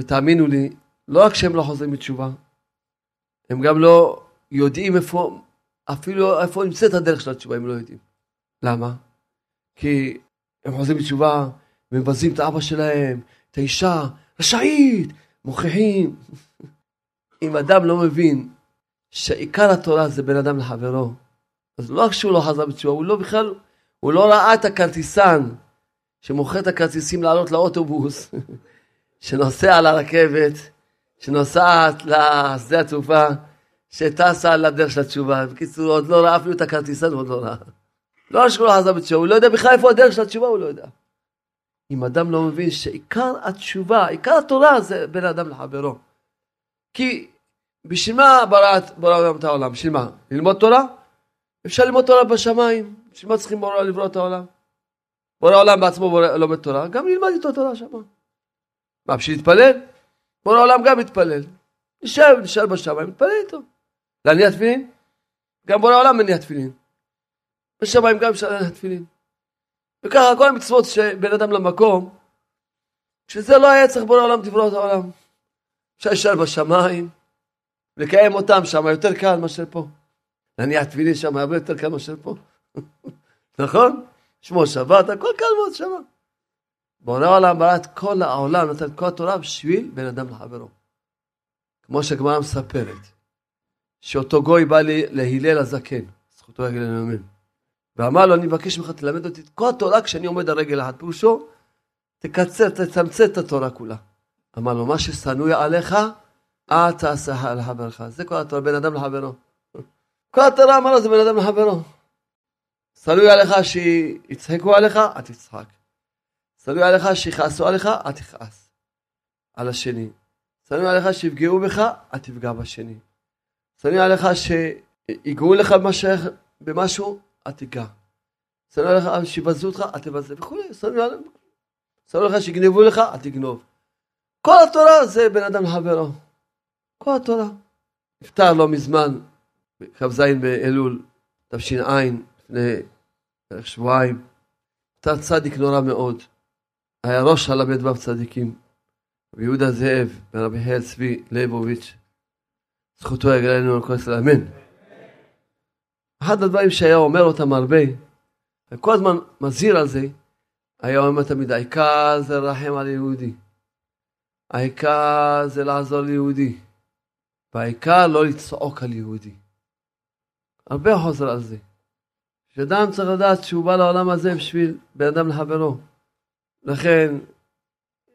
ותאמינו לי, לא רק שהם לא חוזרים בתשובה, הם גם לא יודעים איפה, אפילו איפה נמצאת הדרך של התשובה, הם לא יודעים. למה? כי הם חוזרים בתשובה, מבזים את האבא שלהם, את האישה, רשעית, מוכיחים. [laughs] אם אדם לא מבין שעיקר התורה זה בין אדם לחברו, אז לא רק שהוא לא חזר בתשובה, הוא לא בכלל, הוא לא ראה את הכרטיסן שמוכר את הכרטיסים לעלות לאוטובוס, [laughs] שנוסע על הרכבת, שנוסעת לשדה התעופה, שטסה על הדרך של התשובה. בקיצור, הוא עוד לא ראה אפילו את הכרטיסן, הוא עוד לא ראה. לא רק שהוא לא חזר בתשובה, הוא לא יודע בכלל איפה הדרך של התשובה, הוא לא יודע. אם אדם לא מבין שעיקר התשובה, עיקר התורה זה בין אדם לחברו. כי בשביל מה בראת בורא עולם את העולם? בשביל מה? ללמוד תורה? אפשר ללמוד תורה בשמיים. בשביל מה צריכים בורא לברוא את העולם? בורא העולם בעצמו בורא, לומד תורה, גם ילמד איתו תורה שם. מה, בשביל להתפלל? בורא העולם גם מתפלל. נשאר, נשאר בשמיים, מתפלל איתו. להניע תפילין? גם בורא העולם מניע תפילין. בשמיים גם אפשר להניע תפילין. וככה כל המצוות שבין אדם למקום, שזה לא היה צריך בורא העולם תברוא את העולם. אפשר להישאר בשמיים, לקיים אותם שם יותר קל מאשר פה. להניח תפילין שם הרבה יותר קל מאשר פה. [laughs] נכון? שמור שבת, הכל קל מאוד שם. בורא העולם ברא את כל העולם, נתן כל התורה בשביל בן אדם לחברו. כמו שהגמרא מספרת, שאותו גוי בא להלל הזקן, זכותו יגיד לנו אמן. ואמר לו, אני מבקש ממך, תלמד אותי את כל התורה כשאני עומד על רגל אחת. פירושו, תקצר, תצמצם את התורה כולה. אמר לו, מה ששנוא עליך, אל תעשה לחברך. זה כל התורה, בין אדם לחברו. [laughs] כל התורה אמר לו, זה בין אדם לחברו. שנוא עליך שיצחקו עליך, אל תצחק. שנוא עליך שיכעסו עליך, אל תכעס. על השני. שנוא עליך שיפגעו בך, אל תפגע בשני. שנוא עליך שיגעו לך במשהו, אל תיגע. שנוא עליך שיבזו אותך, אל תבזה וכולי. שנוא עליך שיגנבו לך, אל תגנוב. כל התורה זה בין אדם לחברו. כל התורה. נפטר לא מזמן, בכ"ז באלול תש"ע, לפני בערך שבועיים. נפטר צדיק נורא מאוד. היה ראש הל"ו צדיקים. רבי יהודה זאב ורבי חייל צבי ליבוביץ'. זכותו יגלה לנו על כל ישראל, אמן. אחד הדברים שהיה אומר אותם הרבה, וכל הזמן מזהיר על זה, היה אומר תמיד, העיקר זה לרחם על יהודי. העיקר זה לעזור ליהודי. והעיקר לא לצעוק על יהודי. הרבה חוזר על זה. שאדם צריך לדעת שהוא בא לעולם הזה בשביל בן אדם לחברו. לכן,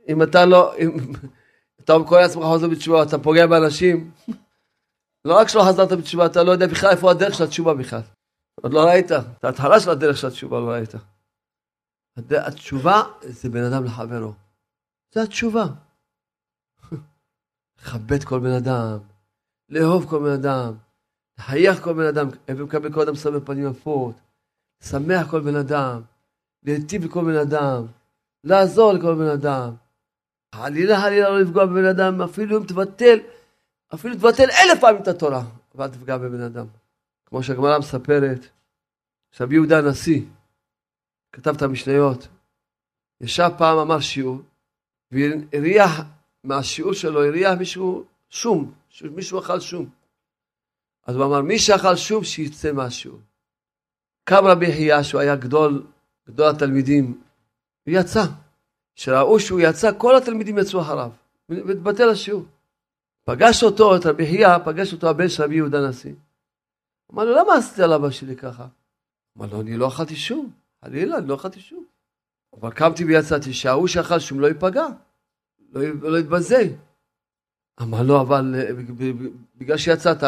אם אתה לא, אם [laughs] אתה קורא לעצמך חוזר בתשובה, אתה פוגע באנשים, לא רק שלא חזרת בתשובה, אתה לא יודע בכלל איפה הדרך של התשובה בכלל. עוד לא ראית, את ההתחלה של הדרך של התשובה לא ראית. התשובה זה בן אדם לחברו. זה התשובה. [laughs] לכבד כל בן אדם, לאהוב כל בן אדם, לחייך כל בן אדם, ומקבל כל אדם סמל פנים יפות, לשמח כל בן אדם, להיטיב לכל בן אדם, לעזור לכל בן אדם. חלילה חלילה לא לפגוע בבן אדם, אפילו אם תבטל, אפילו תבטל אלף פעמים את התורה, ואל תפגע בבן אדם. כמו שהגמרא מספרת, שרבי יהודה הנשיא כתב את המשניות, ישב פעם אמר שיעור, והריח מהשיעור שלו, הריח מישהו שום, מישהו אכל שום. אז הוא אמר, מי שאכל שום, שיצא מהשיעור. קם רבי חייא, שהוא היה גדול, גדול התלמידים, הוא יצא. כשראו שהוא יצא, כל התלמידים יצאו אחריו, והתבטל השיעור. פגש אותו, את רבי חייא, פגש אותו הבן של רבי יהודה נשיא. אמר לו, למה עשית על אבא שלי ככה? אמר לו, אני לא אכלתי שום, חלילה, אני לא אכלתי שום. אבל קמתי ויצאתי, שההוא שאכל שום לא ייפגע, לא, לא יתבזה. אמר לו, אבל אה, בגלל שיצאת,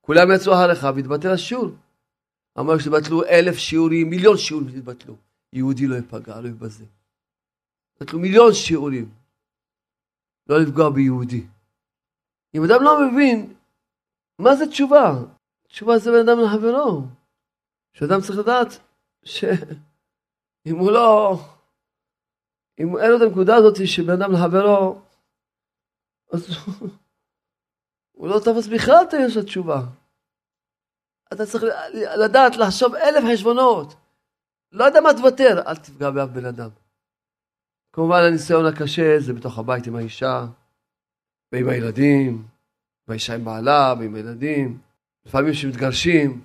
כולם יצאו אחריך והתבטל השיעור. אמר שתבטלו אלף שיעורים, מיליון שיעורים שהתבטלו. יהודי לא ייפגע, לא יתבזה. תבטלו מיליון שיעורים. לא לפגוע ביהודי. אם אדם לא מבין, מה זה תשובה? תשובה זה בן אדם לחברו. שאדם צריך לדעת שאם הוא לא, אם אין לו את הנקודה הזאת שבן אדם לחברו, אז הוא לא תפס בכלל את של התשובה. אתה צריך לדעת לחשוב אלף חשבונות. לא יודע מה תוותר, אל תפגע באף בן אדם. כמובן הניסיון הקשה זה בתוך הבית עם האישה, ועם הילדים, והאישה עם בעלה, ועם הילדים. לפעמים כשמתגרשים,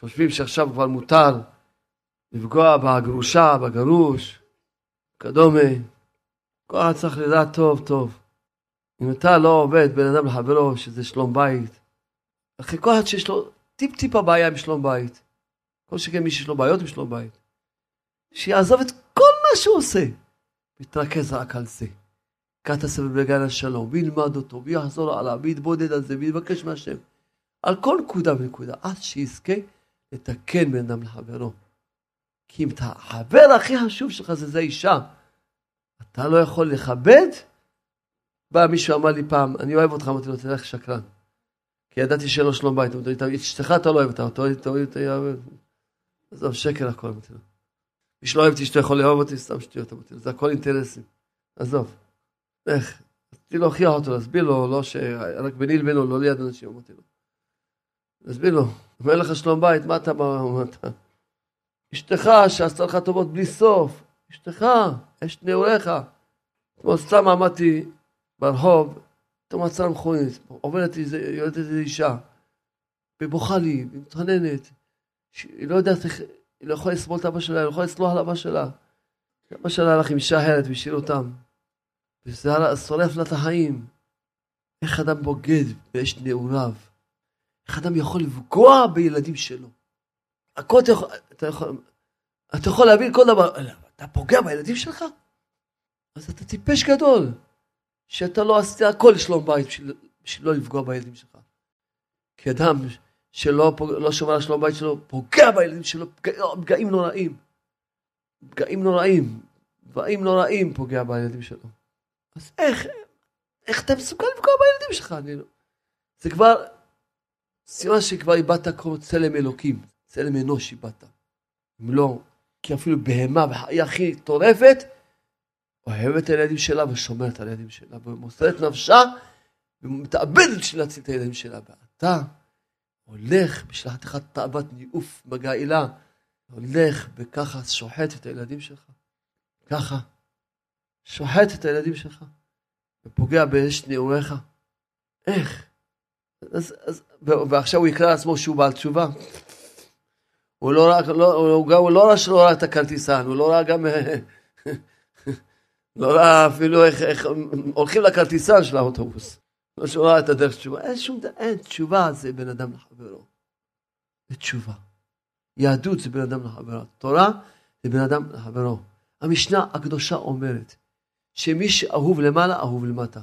חושבים שעכשיו כבר מותר לפגוע בגרושה, בגרוש, כדומה. כל אחד צריך לדעת טוב טוב. אם אתה לא עובד בין אדם לחברו, שזה שלום בית, אחרי כל אחד שיש לו טיפ טיפה בעיה עם שלום בית, כל שכן מי שיש לו בעיות עם שלום בית, שיעזוב את כל מה שהוא עושה, ויתרכז רק על זה. קח את הסבב בגן השלום, וילמד אותו, ויחזור עליו, ויתבודד על זה, ויבקש מהשם. על כל נקודה ונקודה, עד שיזכה לתקן בין אדם לחברו. כי אם אתה החבר הכי חשוב שלך זה זה אישה, אתה לא יכול לכבד? בא מישהו אמר לי פעם, אני אוהב אותך, אמרתי לו, תלך שקרן. כי ידעתי שאין לו שלום בית, אמרתי לו, אשתך אתה לא אוהב אותה, אתה אוהב אותה, עזוב, שקר הכל, אמרתי לו. מי שלא אוהב את אשתו יכול לאהוב אותי, סתם שטויות, אמרתי לו, זה הכל אינטרסים. עזוב, איך? רציתי להוכיח אותו, להסביר לו, לא שרק ביני לבינו, לא ליד אנשים, אמרתי לו. להסביר לו, אם אין לך שלום בית, מה אתה אמרת? אשתך שעשתה לך טובות בלי סוף, אשתך, אשת נעוריך. אתמול סתם עמדתי ברחוב, פתאום עצרה מכונית, עוברת איזה, יולדת איזה אישה, ובוכה לי, ומתחננת, היא לא יודעת איך, היא לא יכולה לסבול את אבא שלה, היא לא יכולה לסלוח על אבא שלה. אבא שלה הלך עם אישה אחרת והשאיר אותם. וזה שורף לה את החיים. איך אדם בוגד באש נעוריו? איך אדם יכול לפגוע בילדים שלו? הכל אתה יכול, אתה יכול, אתה יכול להבין כל דבר, אתה פוגע בילדים שלך? אז אתה טיפש גדול, שאתה לא עשית הכל לשלום בית בשביל, בשביל לא לפגוע בילדים שלך. כי אדם שלא פוג... לא שומר על שלום בית שלו, פוגע בילדים שלו, פגעים נוראים. פגעים נוראים, פגעים נוראים פוגע בילדים שלו. אז איך, איך אתה מסוגל לפגוע בילדים שלך? אני לא... זה כבר סימן שכבר איבדת כמו צלם אלוקים, צלם אנוש איבדת. אם לא, כי אפילו בהמה וחיה הכי טורפת, אוהבת את הילדים שלה ושומרת על הילדים שלה, ומוסרת נפשה ומתאבדת בשביל להציל את הילדים שלה. ואתה הולך בשביל חתיכת תאוות ניאוף בגאילה, הולך וככה שוחט את הילדים שלך. ככה. שוחט את הילדים שלך, ופוגע באש נעוריך. איך? אז, אז, ועכשיו הוא יקרא לעצמו שהוא בעל תשובה. הוא לא ראה, לא, הוא, הוא לא ראה שלא ראה את הכרטיסן, הוא לא ראה גם, לא ראה אפילו איך, איך הולכים לכרטיסן של האוטובוס. לא שהוא ראה את הדרך תשובה. אין שום דבר, אין תשובה זה בן אדם לחברו. זה תשובה. יהדות זה בן אדם לחברו. תורה זה בן אדם לחברו. המשנה הקדושה אומרת שמי שאהוב למעלה, אהוב למטה.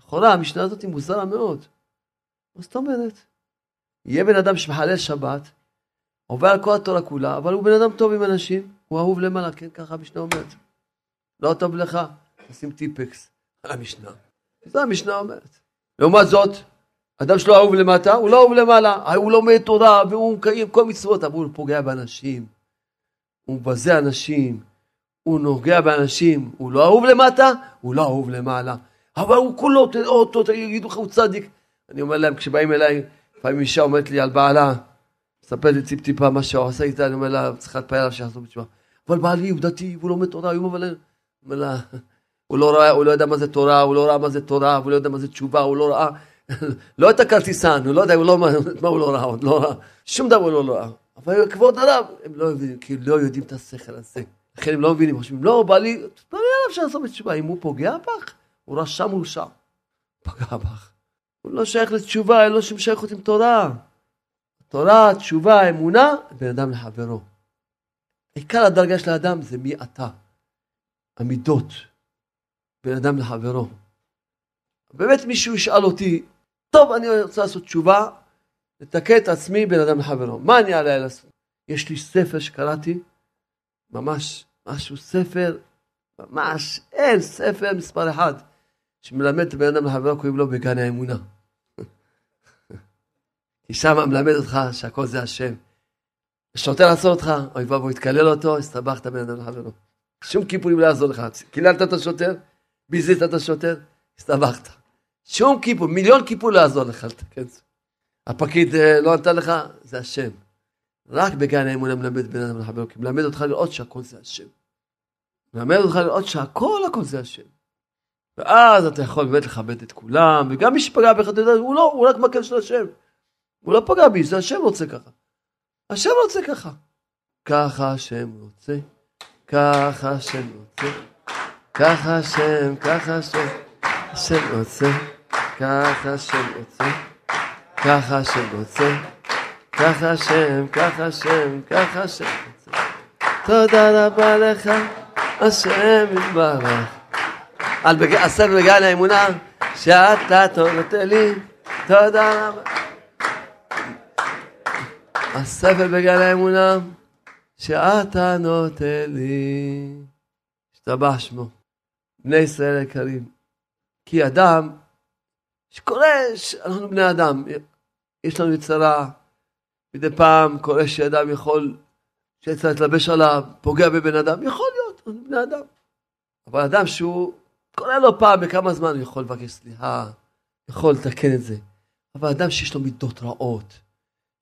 לכאורה המשנה הזאת היא מוזרה מאוד. מה זאת אומרת? יהיה בן אדם שמחלל שבת, עובר על כל התורה כולה, אבל הוא בן אדם טוב עם אנשים, הוא אהוב למעלה, כן, ככה המשנה אומרת. לא טוב לך, תשים טיפקס על המשנה. זה המשנה אומרת. לעומת זאת, אדם שלא אהוב למטה, הוא לא אהוב למעלה, הוא לומד תורה והוא מקיים כל מצוות, אבל הוא פוגע באנשים, הוא מבזה אנשים, הוא נוגע באנשים, הוא לא אהוב למטה, הוא לא אהוב למעלה. אבל הוא כולו, אותו, יגידו לך, הוא צדיק. אני אומר להם, כשבאים אליי, לפעמים אישה אומרת לי על בעלה, מספר לי טיפ טיפה מה שהוא עשה איתה, אני אומר לה, צריכה להתפעל עליו שיחזור בתשובה. אבל בעלי הוא דתי, הוא לומד תורה, הוא אומר לה, הוא לא, ראה, הוא לא יודע מה זה תורה, הוא לא ראה מה זה תורה, הוא לא יודע מה זה תשובה, הוא לא ראה, לא את הכרטיסן, הוא לא יודע, הוא לא, מה הוא לא ראה, לא ראה, שום דבר הוא לא ראה. אבל כבוד הרב, הם לא מבינים, כי לא יודעים את השכל הזה. לכן הם לא מבינים, חושבים, לא, בעלי, לא נראה עליו לעשות בתשובה, אם הוא פוגע בך, הוא רשע מורשע. פגע בך. הוא לא שייך לתשובה, אין לו שום שייכות עם תורה. תורה, תשובה, אמונה, בין אדם לחברו. עיקר הדרגה של האדם זה מי אתה. המידות. בין אדם לחברו. באמת מישהו ישאל אותי, טוב, אני רוצה לעשות תשובה, לתקן את עצמי בין אדם לחברו. מה אני עליה לעשות? יש לי ספר שקראתי, ממש, משהו, ספר, ממש, אין ספר מספר אחד, שמלמד את הבן אדם לחברו, קוראים לו בגן האמונה. [laughs] כי שם מלמד אותך שהכל זה השם. שוטר לעצור אותך, אוי ואבוי, תקלל אותו, הסתבכת בן אדם לחברו. שום כיפורים לא יעזור לך. קיללת את השוטר, ביזית את השוטר, הסתבכת. שום כיפור, מיליון כיפור לא יעזור לך זה. הפקיד אה, לא נתן לך, זה השם. רק בגן האמונה מלמד בן אדם לחברו, כי מלמד אותך לראות שהכל זה השם. מלמד אותך לראות שהכל הכל זה השם. ואז אתה יכול באמת לכבד את כולם, וגם מי שפגע בך, אתה יודע, הוא לא, הוא רק מקל של השם. הוא לא פגע בי, זה השם רוצה ככה. השם רוצה ככה. ככה השם רוצה, ככה השם רוצה, ככה השם, ככה השם, השם רוצה, ככה השם רוצה, ככה השם רוצה, ככה השם, ככה השם, ככה השם רוצה. תודה רבה לך, השם יתברך. על הספר בגן האמונה, שאתה נותן לי, תודה רבה. הספר בגן האמונה, שאתה נותן לי. השתבח שמו. בני ישראל יקרים. כי אדם, שקורה, אנחנו בני אדם, יש לנו יצרה, מדי פעם קורה שאדם יכול, שיצא להתלבש עליו, פוגע בבן אדם, יכול להיות, אנחנו בני אדם. אבל אדם שהוא, קורה לו פעם בכמה זמן הוא יכול לבקש סליחה, יכול לתקן את זה. אבל אדם שיש לו מידות רעות,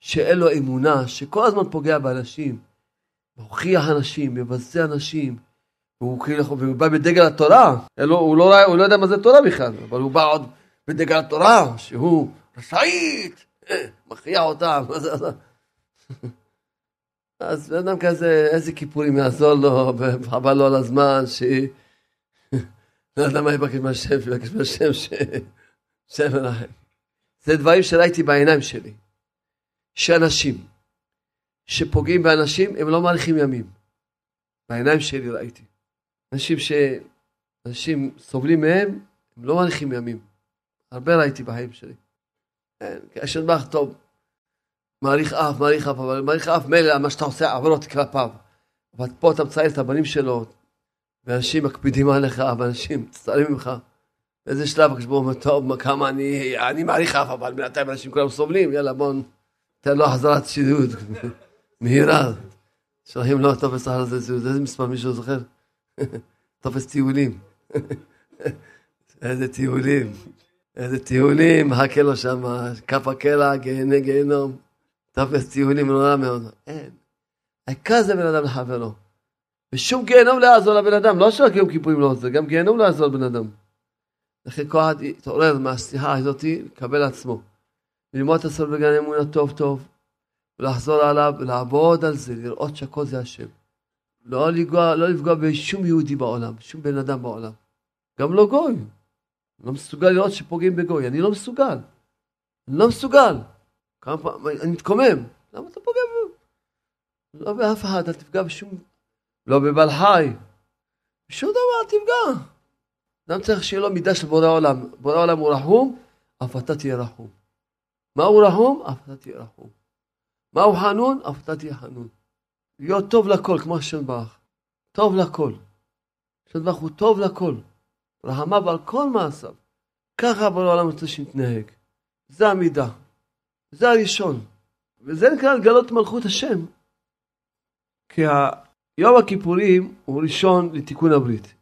שאין לו אמונה, שכל הזמן פוגע באנשים, מוכיח אנשים, מבזה אנשים, והוא כאילו, והוא בא בדגל התורה, לא, הוא, לא, הוא לא יודע מה זה תורה בכלל, אבל הוא בא עוד בדגל התורה, שהוא רשאית, מכריע אותם, [laughs] אז בן אדם כזה, איזה כיפורים יעזור לו, וחבל לו על הזמן, ש... לא יודע מה יבקש מהשם, שיבקש מהשם ש... שם מנחם. זה דברים שראיתי בעיניים שלי. שאנשים שפוגעים באנשים, הם לא מאריכים ימים. בעיניים שלי ראיתי. אנשים ש... אנשים סובלים מהם, הם לא מאריכים ימים. הרבה ראיתי בחיים שלי. כן, יש נדבך טוב. מעריך אף, מעריך אף, אבל מעריך אף מילא מה שאתה עושה עברות כלפיו. אבל פה אתה מצייר את הבנים שלו, ואנשים מקפידים עליך, ואנשים מצטערים ממך. באיזה שלב הקדוש ברוך הוא אומר, טוב, כמה אני, אני מעריך אף, אבל בינתיים אנשים כולם סובלים, יאללה בואו תן לו חזרת שידוד [laughs] מהירה. שולחים לו טופס אחר זה, איזה מספר מישהו זוכר? [laughs] טופס טיולים. [laughs] איזה טיולים. איזה טיולים, מחכה לו שם, כף הקלע, גהנה גיהנום. טופס טיולים נורא מאוד. אין. העיקר זה בן אדם לחברו. ושום גיהנום לא יעזור לבן אדם, לא שרק יום כיפורים לא עוזר, גם גיהנום לא יעזור לבן אדם. לכן כל אחד יתעורר מהסליחה הזאת, לקבל לעצמו. ללמוד את הסוד בגן אמונה טוב טוב, ולחזור עליו, ולעבוד על זה, לראות שהכל זה השם. לא לפגוע, לא לפגוע בשום יהודי בעולם, שום בן אדם בעולם. גם לא גוי. לא מסוגל לראות שפוגעים בגוי, אני לא מסוגל. אני לא מסוגל. כמה פעמים, אני מתקומם. למה אתה פוגע ב... לא באף אחד, אל תפגע בשום... לא בבעל חי. בשום דבר אל תפגע. אדם צריך שיהיה לו מידה של בורא עולם. בורא עולם הוא רחום, אף אתה תהיה רחום. מה הוא רחום? אף אתה תהיה רחום. מהו חנון? אף אתה תהיה חנון. להיות טוב לכל, כמו השם ברח. טוב לכל. השם ברח הוא טוב לכל. רחמיו על כל מעשיו. ככה בעולם רוצה שנתנהג. זה המידה. זה הראשון. וזה נקרא לגלות מלכות השם. כי יום הכיפורים הוא ראשון לתיקון הברית.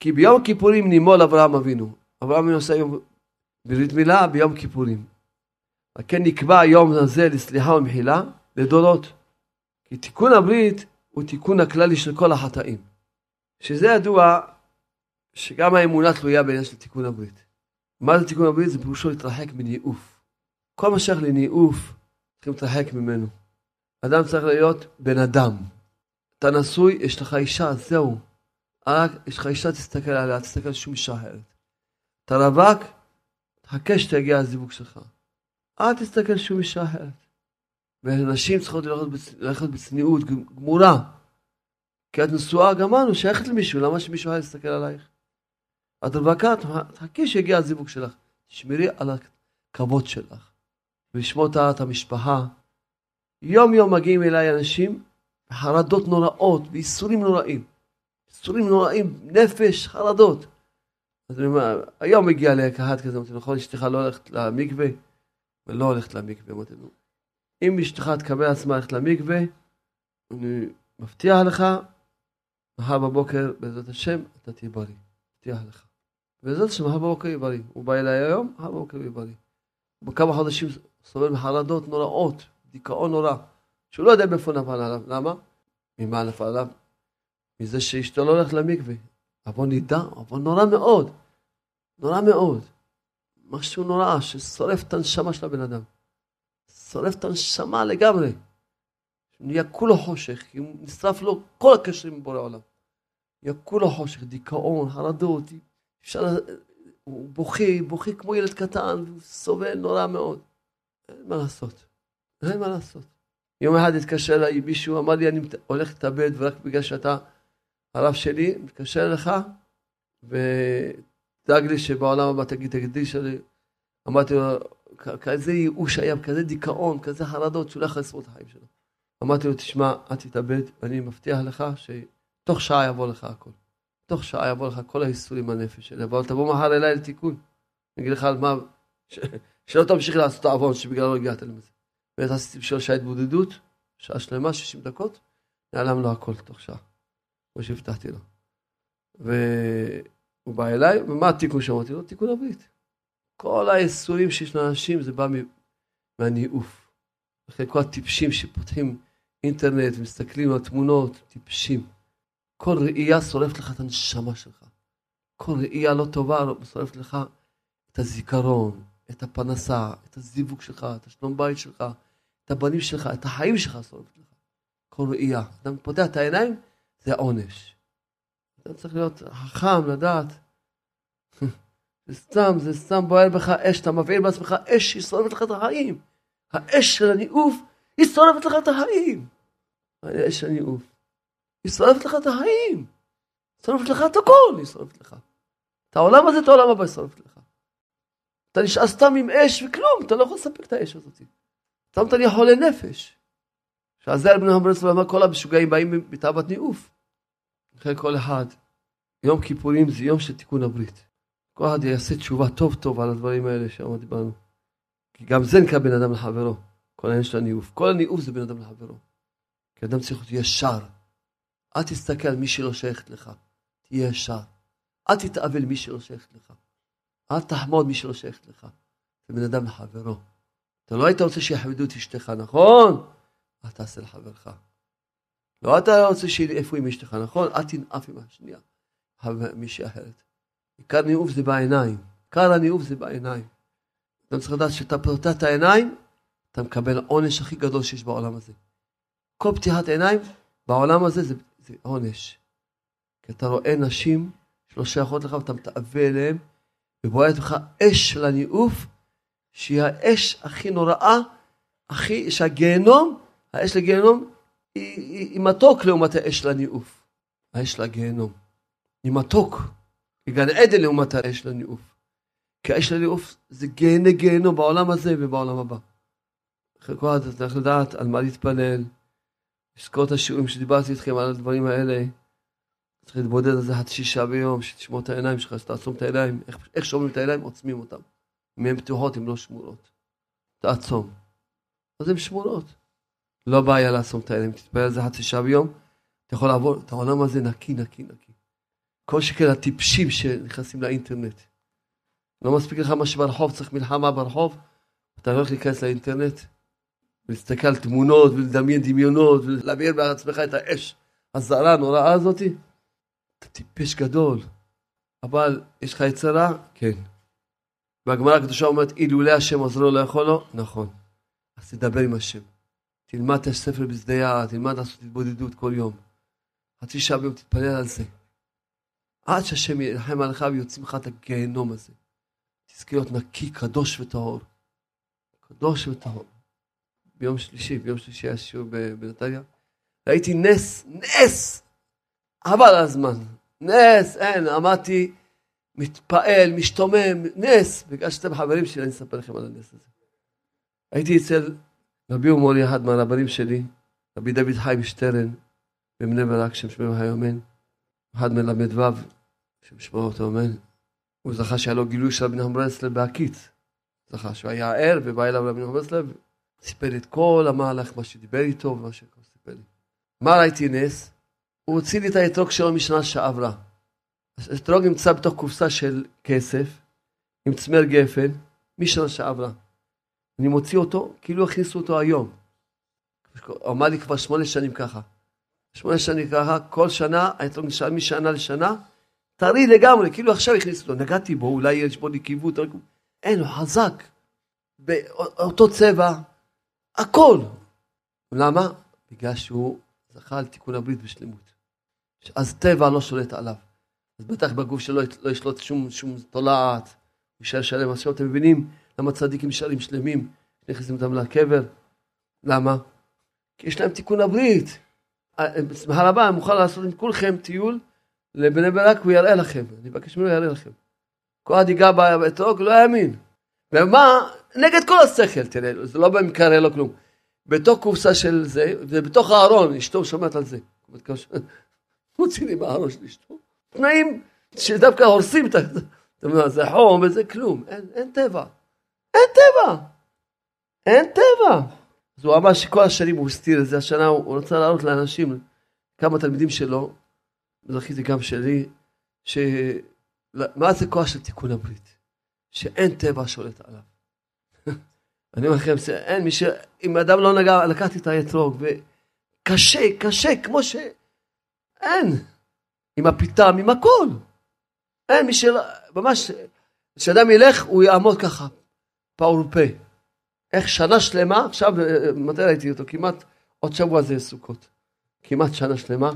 כי ביום הכיפורים נימול אברהם אבינו. אברהם אבינו עושה יום ברית מילה ביום כיפורים. וכן נקבע היום הזה לסליחה ומחילה לדורות. כי תיקון הברית הוא תיקון הכללי של כל החטאים. שזה ידוע שגם האמונה תלויה בעניין של תיקון הברית. מה זה תיקון הברית? זה פירושו להתרחק מניאוף. כל מה שייך לניאוף, צריכים להתרחק ממנו. אדם צריך להיות בן אדם. אתה נשוי, יש לך אישה, זהו. רק יש לך אישה, תסתכל עליה, תסתכל על שום אישה אחרת. אתה רווק, תחכה שתגיע הזיווג שלך. אל תסתכל שום אישה אחרת. ונשים צריכות ללכת בצניעות גמורה. כי את נשואה, גמרנו, שייכת למישהו, למה שמישהו היה יסתכל עלייך? את רווקה, תחכי שיגיע הזיווג שלך. תשמרי על הכבוד שלך. ולשמור את המשפחה. יום יום מגיעים אליי אנשים בחרדות נוראות, בייסורים נוראים. ייסורים נוראים, נפש, חרדות. אז אני אומר, היום מגיע לאחד כזה, נכון, אשתך לא הולכת למקווה? ולא הולכת למקווה, אמרתי לו, אם אשתך תקבל עצמה ללכת למקווה, אני מבטיח לך, מחר בבוקר, בעזרת השם, אתה תהיה בריא. מבטיח לך. בעזרת השם, מחר בבוקר יהיה בריא. הוא בא אליי היום, מחר בבוקר יהיה בריא. בכמה חודשים סובל מחרדות נוראות, דיכאון נורא, שהוא לא יודע מאיפה נפל עליו. למה? ממה נפל עליו? מזה שאשתו לא הולכת למקווה. עוון נידה, עוון נורא מאוד. נורא מאוד. משהו נורא ששורף את הנשמה של הבן אדם. שורף את הנשמה לגמרי. נהיה כולו חושך, כי נשרף לו כל הקשר עם בורא עולם. נהיה כולו חושך, דיכאון, חרדות, אפשר... הוא בוכה, בוכה כמו ילד קטן, והוא סובל נורא מאוד. אין מה לעשות. אין מה לעשות. יום אחד התקשר אליי מישהו, אמר לי, אני הולך להתאבד, ורק בגלל שאתה הרב שלי, מתקשר אליך, ודאג לי שבעולם הבא תגיד, תקדיש לי. אמרתי לו, כזה ייאוש היה, כזה דיכאון, כזה חרדות, שהוא לא יכול לשרוד את החיים שלו. אמרתי לו, תשמע, אל תתאבד, ואני מבטיח לך שתוך שעה יבוא לך הכל. תוך שעה יבוא לך כל האיסורים בנפש שלי, אבל תבוא מחר אליי לתיקון. אני אגיד לך על מה, ש... שלא תמשיך לעשות את העוון שבגללו הגעת לזה. באמת עשיתי בשביל שעה התבודדות, שעה שלמה, 60 דקות, נעלם לו הכל תוך שעה, כמו שהבטחתי לו. והוא בא אליי, ומה התיקון שאמרתי לו? תיקון הברית. כל האיסורים שיש לאנשים זה בא מהניאוף. לכן כל הטיפשים שפותחים אינטרנט ומסתכלים על תמונות, טיפשים. כל ראייה שורפת לך את הנשמה שלך. כל ראייה לא טובה שורפת לך את הזיכרון, את הפרנסה, את הזיווג שלך, את השלום בית שלך, את הבנים שלך, את החיים שלך שורפת לך. כל ראייה. אתה פותח את העיניים, זה עונש. אתה צריך להיות חכם, לדעת. [laughs] זה סתם, זה סתם בוער בך אש, אתה מבעיר בעצמך אש שהיא שורפת לך את החיים. האש של הניאוף, היא שורפת לך את החיים. האש של הניאוף. היא שורפת לך את החיים. היא שורפת לך את הכל, היא שורפת לך. את העולם הזה, את העולם הבא היא שורפת לך. אתה נשאר סתם עם אש וכלום, אתה לא יכול לספק את האש הזאת. סתם אתה נהיה חולה נפש. רבי נחמן ברסלב אמר, כל המשוגעים באים בתאוות ניאוף. לכן כל אחד, יום כיפורים זה יום של תיקון הברית. כל אחד יעשה תשובה טוב טוב על הדברים האלה שאמרתי בנו. כי גם זה נקרא בן אדם לחברו, כל העניין של הניאוף. כל הניאוף זה בן אדם לחברו. כי אדם צריך להיות ישר. אל תסתכל על מי שלא שייכת לך, תהיה ישר. אל תתאבל מי שלא שייכת לך. אל תחמוד מי שלא שייכת לך. זה בן אדם לחברו. אתה לא היית רוצה שיחמדו את אשתך, נכון? אל תעשה לחברך. לא אתה רוצה שיהיה איפה עם אשתך, נכון? אל תנאף עם השנייה, מישהי אחרת. עיקר ניאוף זה בעיניים. עיקר הניאוף זה בעיניים. אתה צריך לדעת שאתה פותח את העיניים, אתה מקבל עונש הכי גדול שיש בעולם הזה. כל פתיחת עיניים בעולם הזה זה, זה עונש. כי אתה רואה נשים שלא שייכות לך ואתה מתאווה אליהן, ובועט לך אש של הניאוף, שהיא האש הכי נוראה, הכי, שהגיהנום, האש לגיהנום, היא, היא, מתוק לעומת האש של הניאוף. האש של הגיהנום. היא מתוק. היא גן עדן לעומת האש של הניאוף. כי האש של הניאוף זה גיהנה גיהנום בעולם הזה ובעולם הבא. כל אחד צריך לדעת על מה להתפלל, לזכור את השיעורים שדיברתי איתכם על הדברים האלה. צריך להתבודד על זה חצי שעה ביום, שתשמור את העיניים שלך, שתעצום את העיניים. איך, איך שומרים את העיניים? עוצמים אותם. אם הן פתוחות, הן לא שמורות. תעצום. אז הן שמורות. לא בעיה לעצום את העיניים, תתפלל על זה חצי שעה ביום, אתה יכול לעבור את העולם הזה נקי, נקי, נקי. כל שכן הטיפשים שנכנסים לאינטרנט. לא מספיק לך מה שברחוב, צריך מלחמה ברחוב, אתה הולך להיכנס לאינטרנט, ולהסתכל על תמונות, ולדמיין דמיונות, ולהבהיר בעצמך את האש הזרה הנוראה הזאתי. אתה טיפש גדול. אבל יש לך יצרה? כן. והגמרא הקדושה אומרת, אילולא השם עוזרו לא יכול לו? נכון. אז תדבר עם השם. תלמד את הספר בשדה תלמד לעשות התבודדות כל יום. חצי שעה ביום תתפלל על זה. עד שהשם ירחם עליך ויוציא לך את הגיהנום הזה. תזכה להיות נקי, קדוש וטהור. קדוש וטהור. ביום שלישי, ביום שלישי היה שיעור בנתניה. ראיתי נס, נס! עבר הזמן. נס, אין, עמדתי, מתפעל, משתומם, נס. בגלל שאתם חברים שלי, אני אספר לכם על הנס הזה. הייתי אצל רבי ומורי, אחד מהרבנים שלי, רבי דוד חיים שטרן, בבני ברק, שם שמי היומן, אחד מלמד ו', שם שמו אותו אמן. הוא זכה שהיה לו גילוי של רבי נחמן ברסלב בהקיץ. זכה שהוא היה ער ובא אליו רבי נחמן ברסלב, סיפר את כל המהלך, מה שדיבר איתו ומה שסיפר לי. מה ראיתי נס? הוא הוציא לי את האתרוג שלו משנה שעברה. האתרוג נמצא בתוך קופסה של כסף, עם צמר גפן, משנה שעברה. אני מוציא אותו, כאילו הכניסו אותו היום. אמר לי כבר שמונה שנים ככה. שמונה שנים ככה, כל שנה, האתרוג נשאר משנה לשנה, טרי לגמרי, כאילו עכשיו הכניסו אותו. נגעתי בו, אולי יש בו נקיבות, אין, הוא חזק. באותו צבע, הכל. למה? בגלל שהוא זכה על תיקון הברית בשלמות. אז טבע לא שולט עליו. אז בטח בגוף שלו לא ישלוט שום, שום תולעת, יישאר שלם. עכשיו אתם מבינים למה צדיקים נשארים שלמים, נכנסים אותם לקבר? למה? כי יש להם תיקון הברית. בשמחה רבה, אני מוכן לעשות עם כולכם טיול לבני ברק, הוא יראה לכם. אני מבקש ממנו יראה לכם. כל אחד ייגע באתרוג, לא יאמין. ומה? נגד כל השכל, תראה, זה לא במקרה, לא כלום. בתוך קופסה של זה, ובתוך הארון, אשתו שומעת על זה. מוציא לי מהארון של אשתו. תנאים שדווקא הורסים את ה... [laughs] זה חום וזה כלום. אין, אין טבע. אין טבע. אין טבע. אז הוא אמר שכל השנים הוא הסתיר את זה, השנה הוא רצה לעלות לאנשים, כמה תלמידים שלו, זכיתי גם שלי, ש... מה זה כוח של תיקון הברית? שאין טבע שולט עליו. [laughs] אני אומר לכם, אין מי ש... אם אדם לא נגע, לקחתי את האתרוג, וקשה, קשה, כמו ש... אין. עם הפיתם, עם הכל. אין מי של... ממש, כשאדם ילך, הוא יעמוד ככה, פעור פה. איך שנה שלמה, עכשיו, מתי ראיתי אותו? כמעט, עוד שבוע זה סוכות. כמעט שנה שלמה,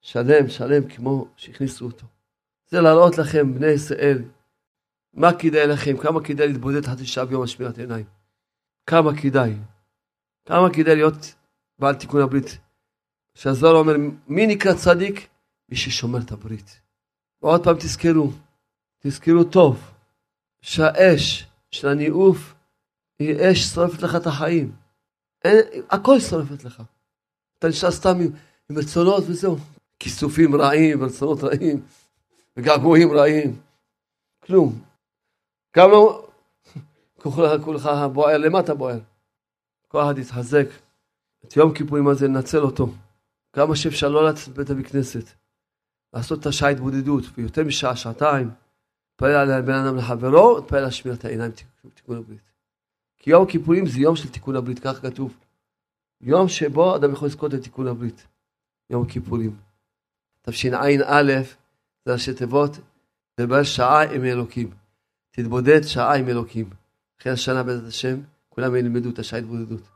שלם, שלם, כמו שהכניסו אותו. זה להראות לכם, בני ישראל, מה כדאי לכם, כמה כדאי להתבודד חצי שעה ביום השמירת עיניים. כמה כדאי. כמה כדאי להיות בעל תיקון הברית. שהזוהר אומר, מי נקרא צדיק? מי ששומר את הברית. ועוד פעם תזכרו, תזכרו טוב, שהאש של הניאוף היא אש שורפת לך את החיים. אין, הכל שורפת לך. אתה נשאר סתם עם, עם רצונות וזהו. כיסופים רעים, רצונות רעים, וגעגועים רעים. כלום. גם לא... כולך בוער, למה אתה בוער? כל אחד יתחזק. את יום כיפורים הזה ננצל אותו. כמה שאפשר לא לצאת בבית הכנסת. לעשות את השעה התבודדות, ויותר משעה, שעתיים. להתפלל על בן אדם לחברו, להתפלל להשמיע את העיניים, תיקון הברית. כי יום הכיפורים זה יום של תיקון הברית, כך כתוב. יום שבו אדם יכול לזכות לתיקון הברית. יום הכיפורים. תשע"א זה ראשי תיבות, לדבר שעה עם אלוקים. תתבודד שעה עם אלוקים. אחרי השנה בעזרת השם, כולם ילמדו את השעה התבודדות.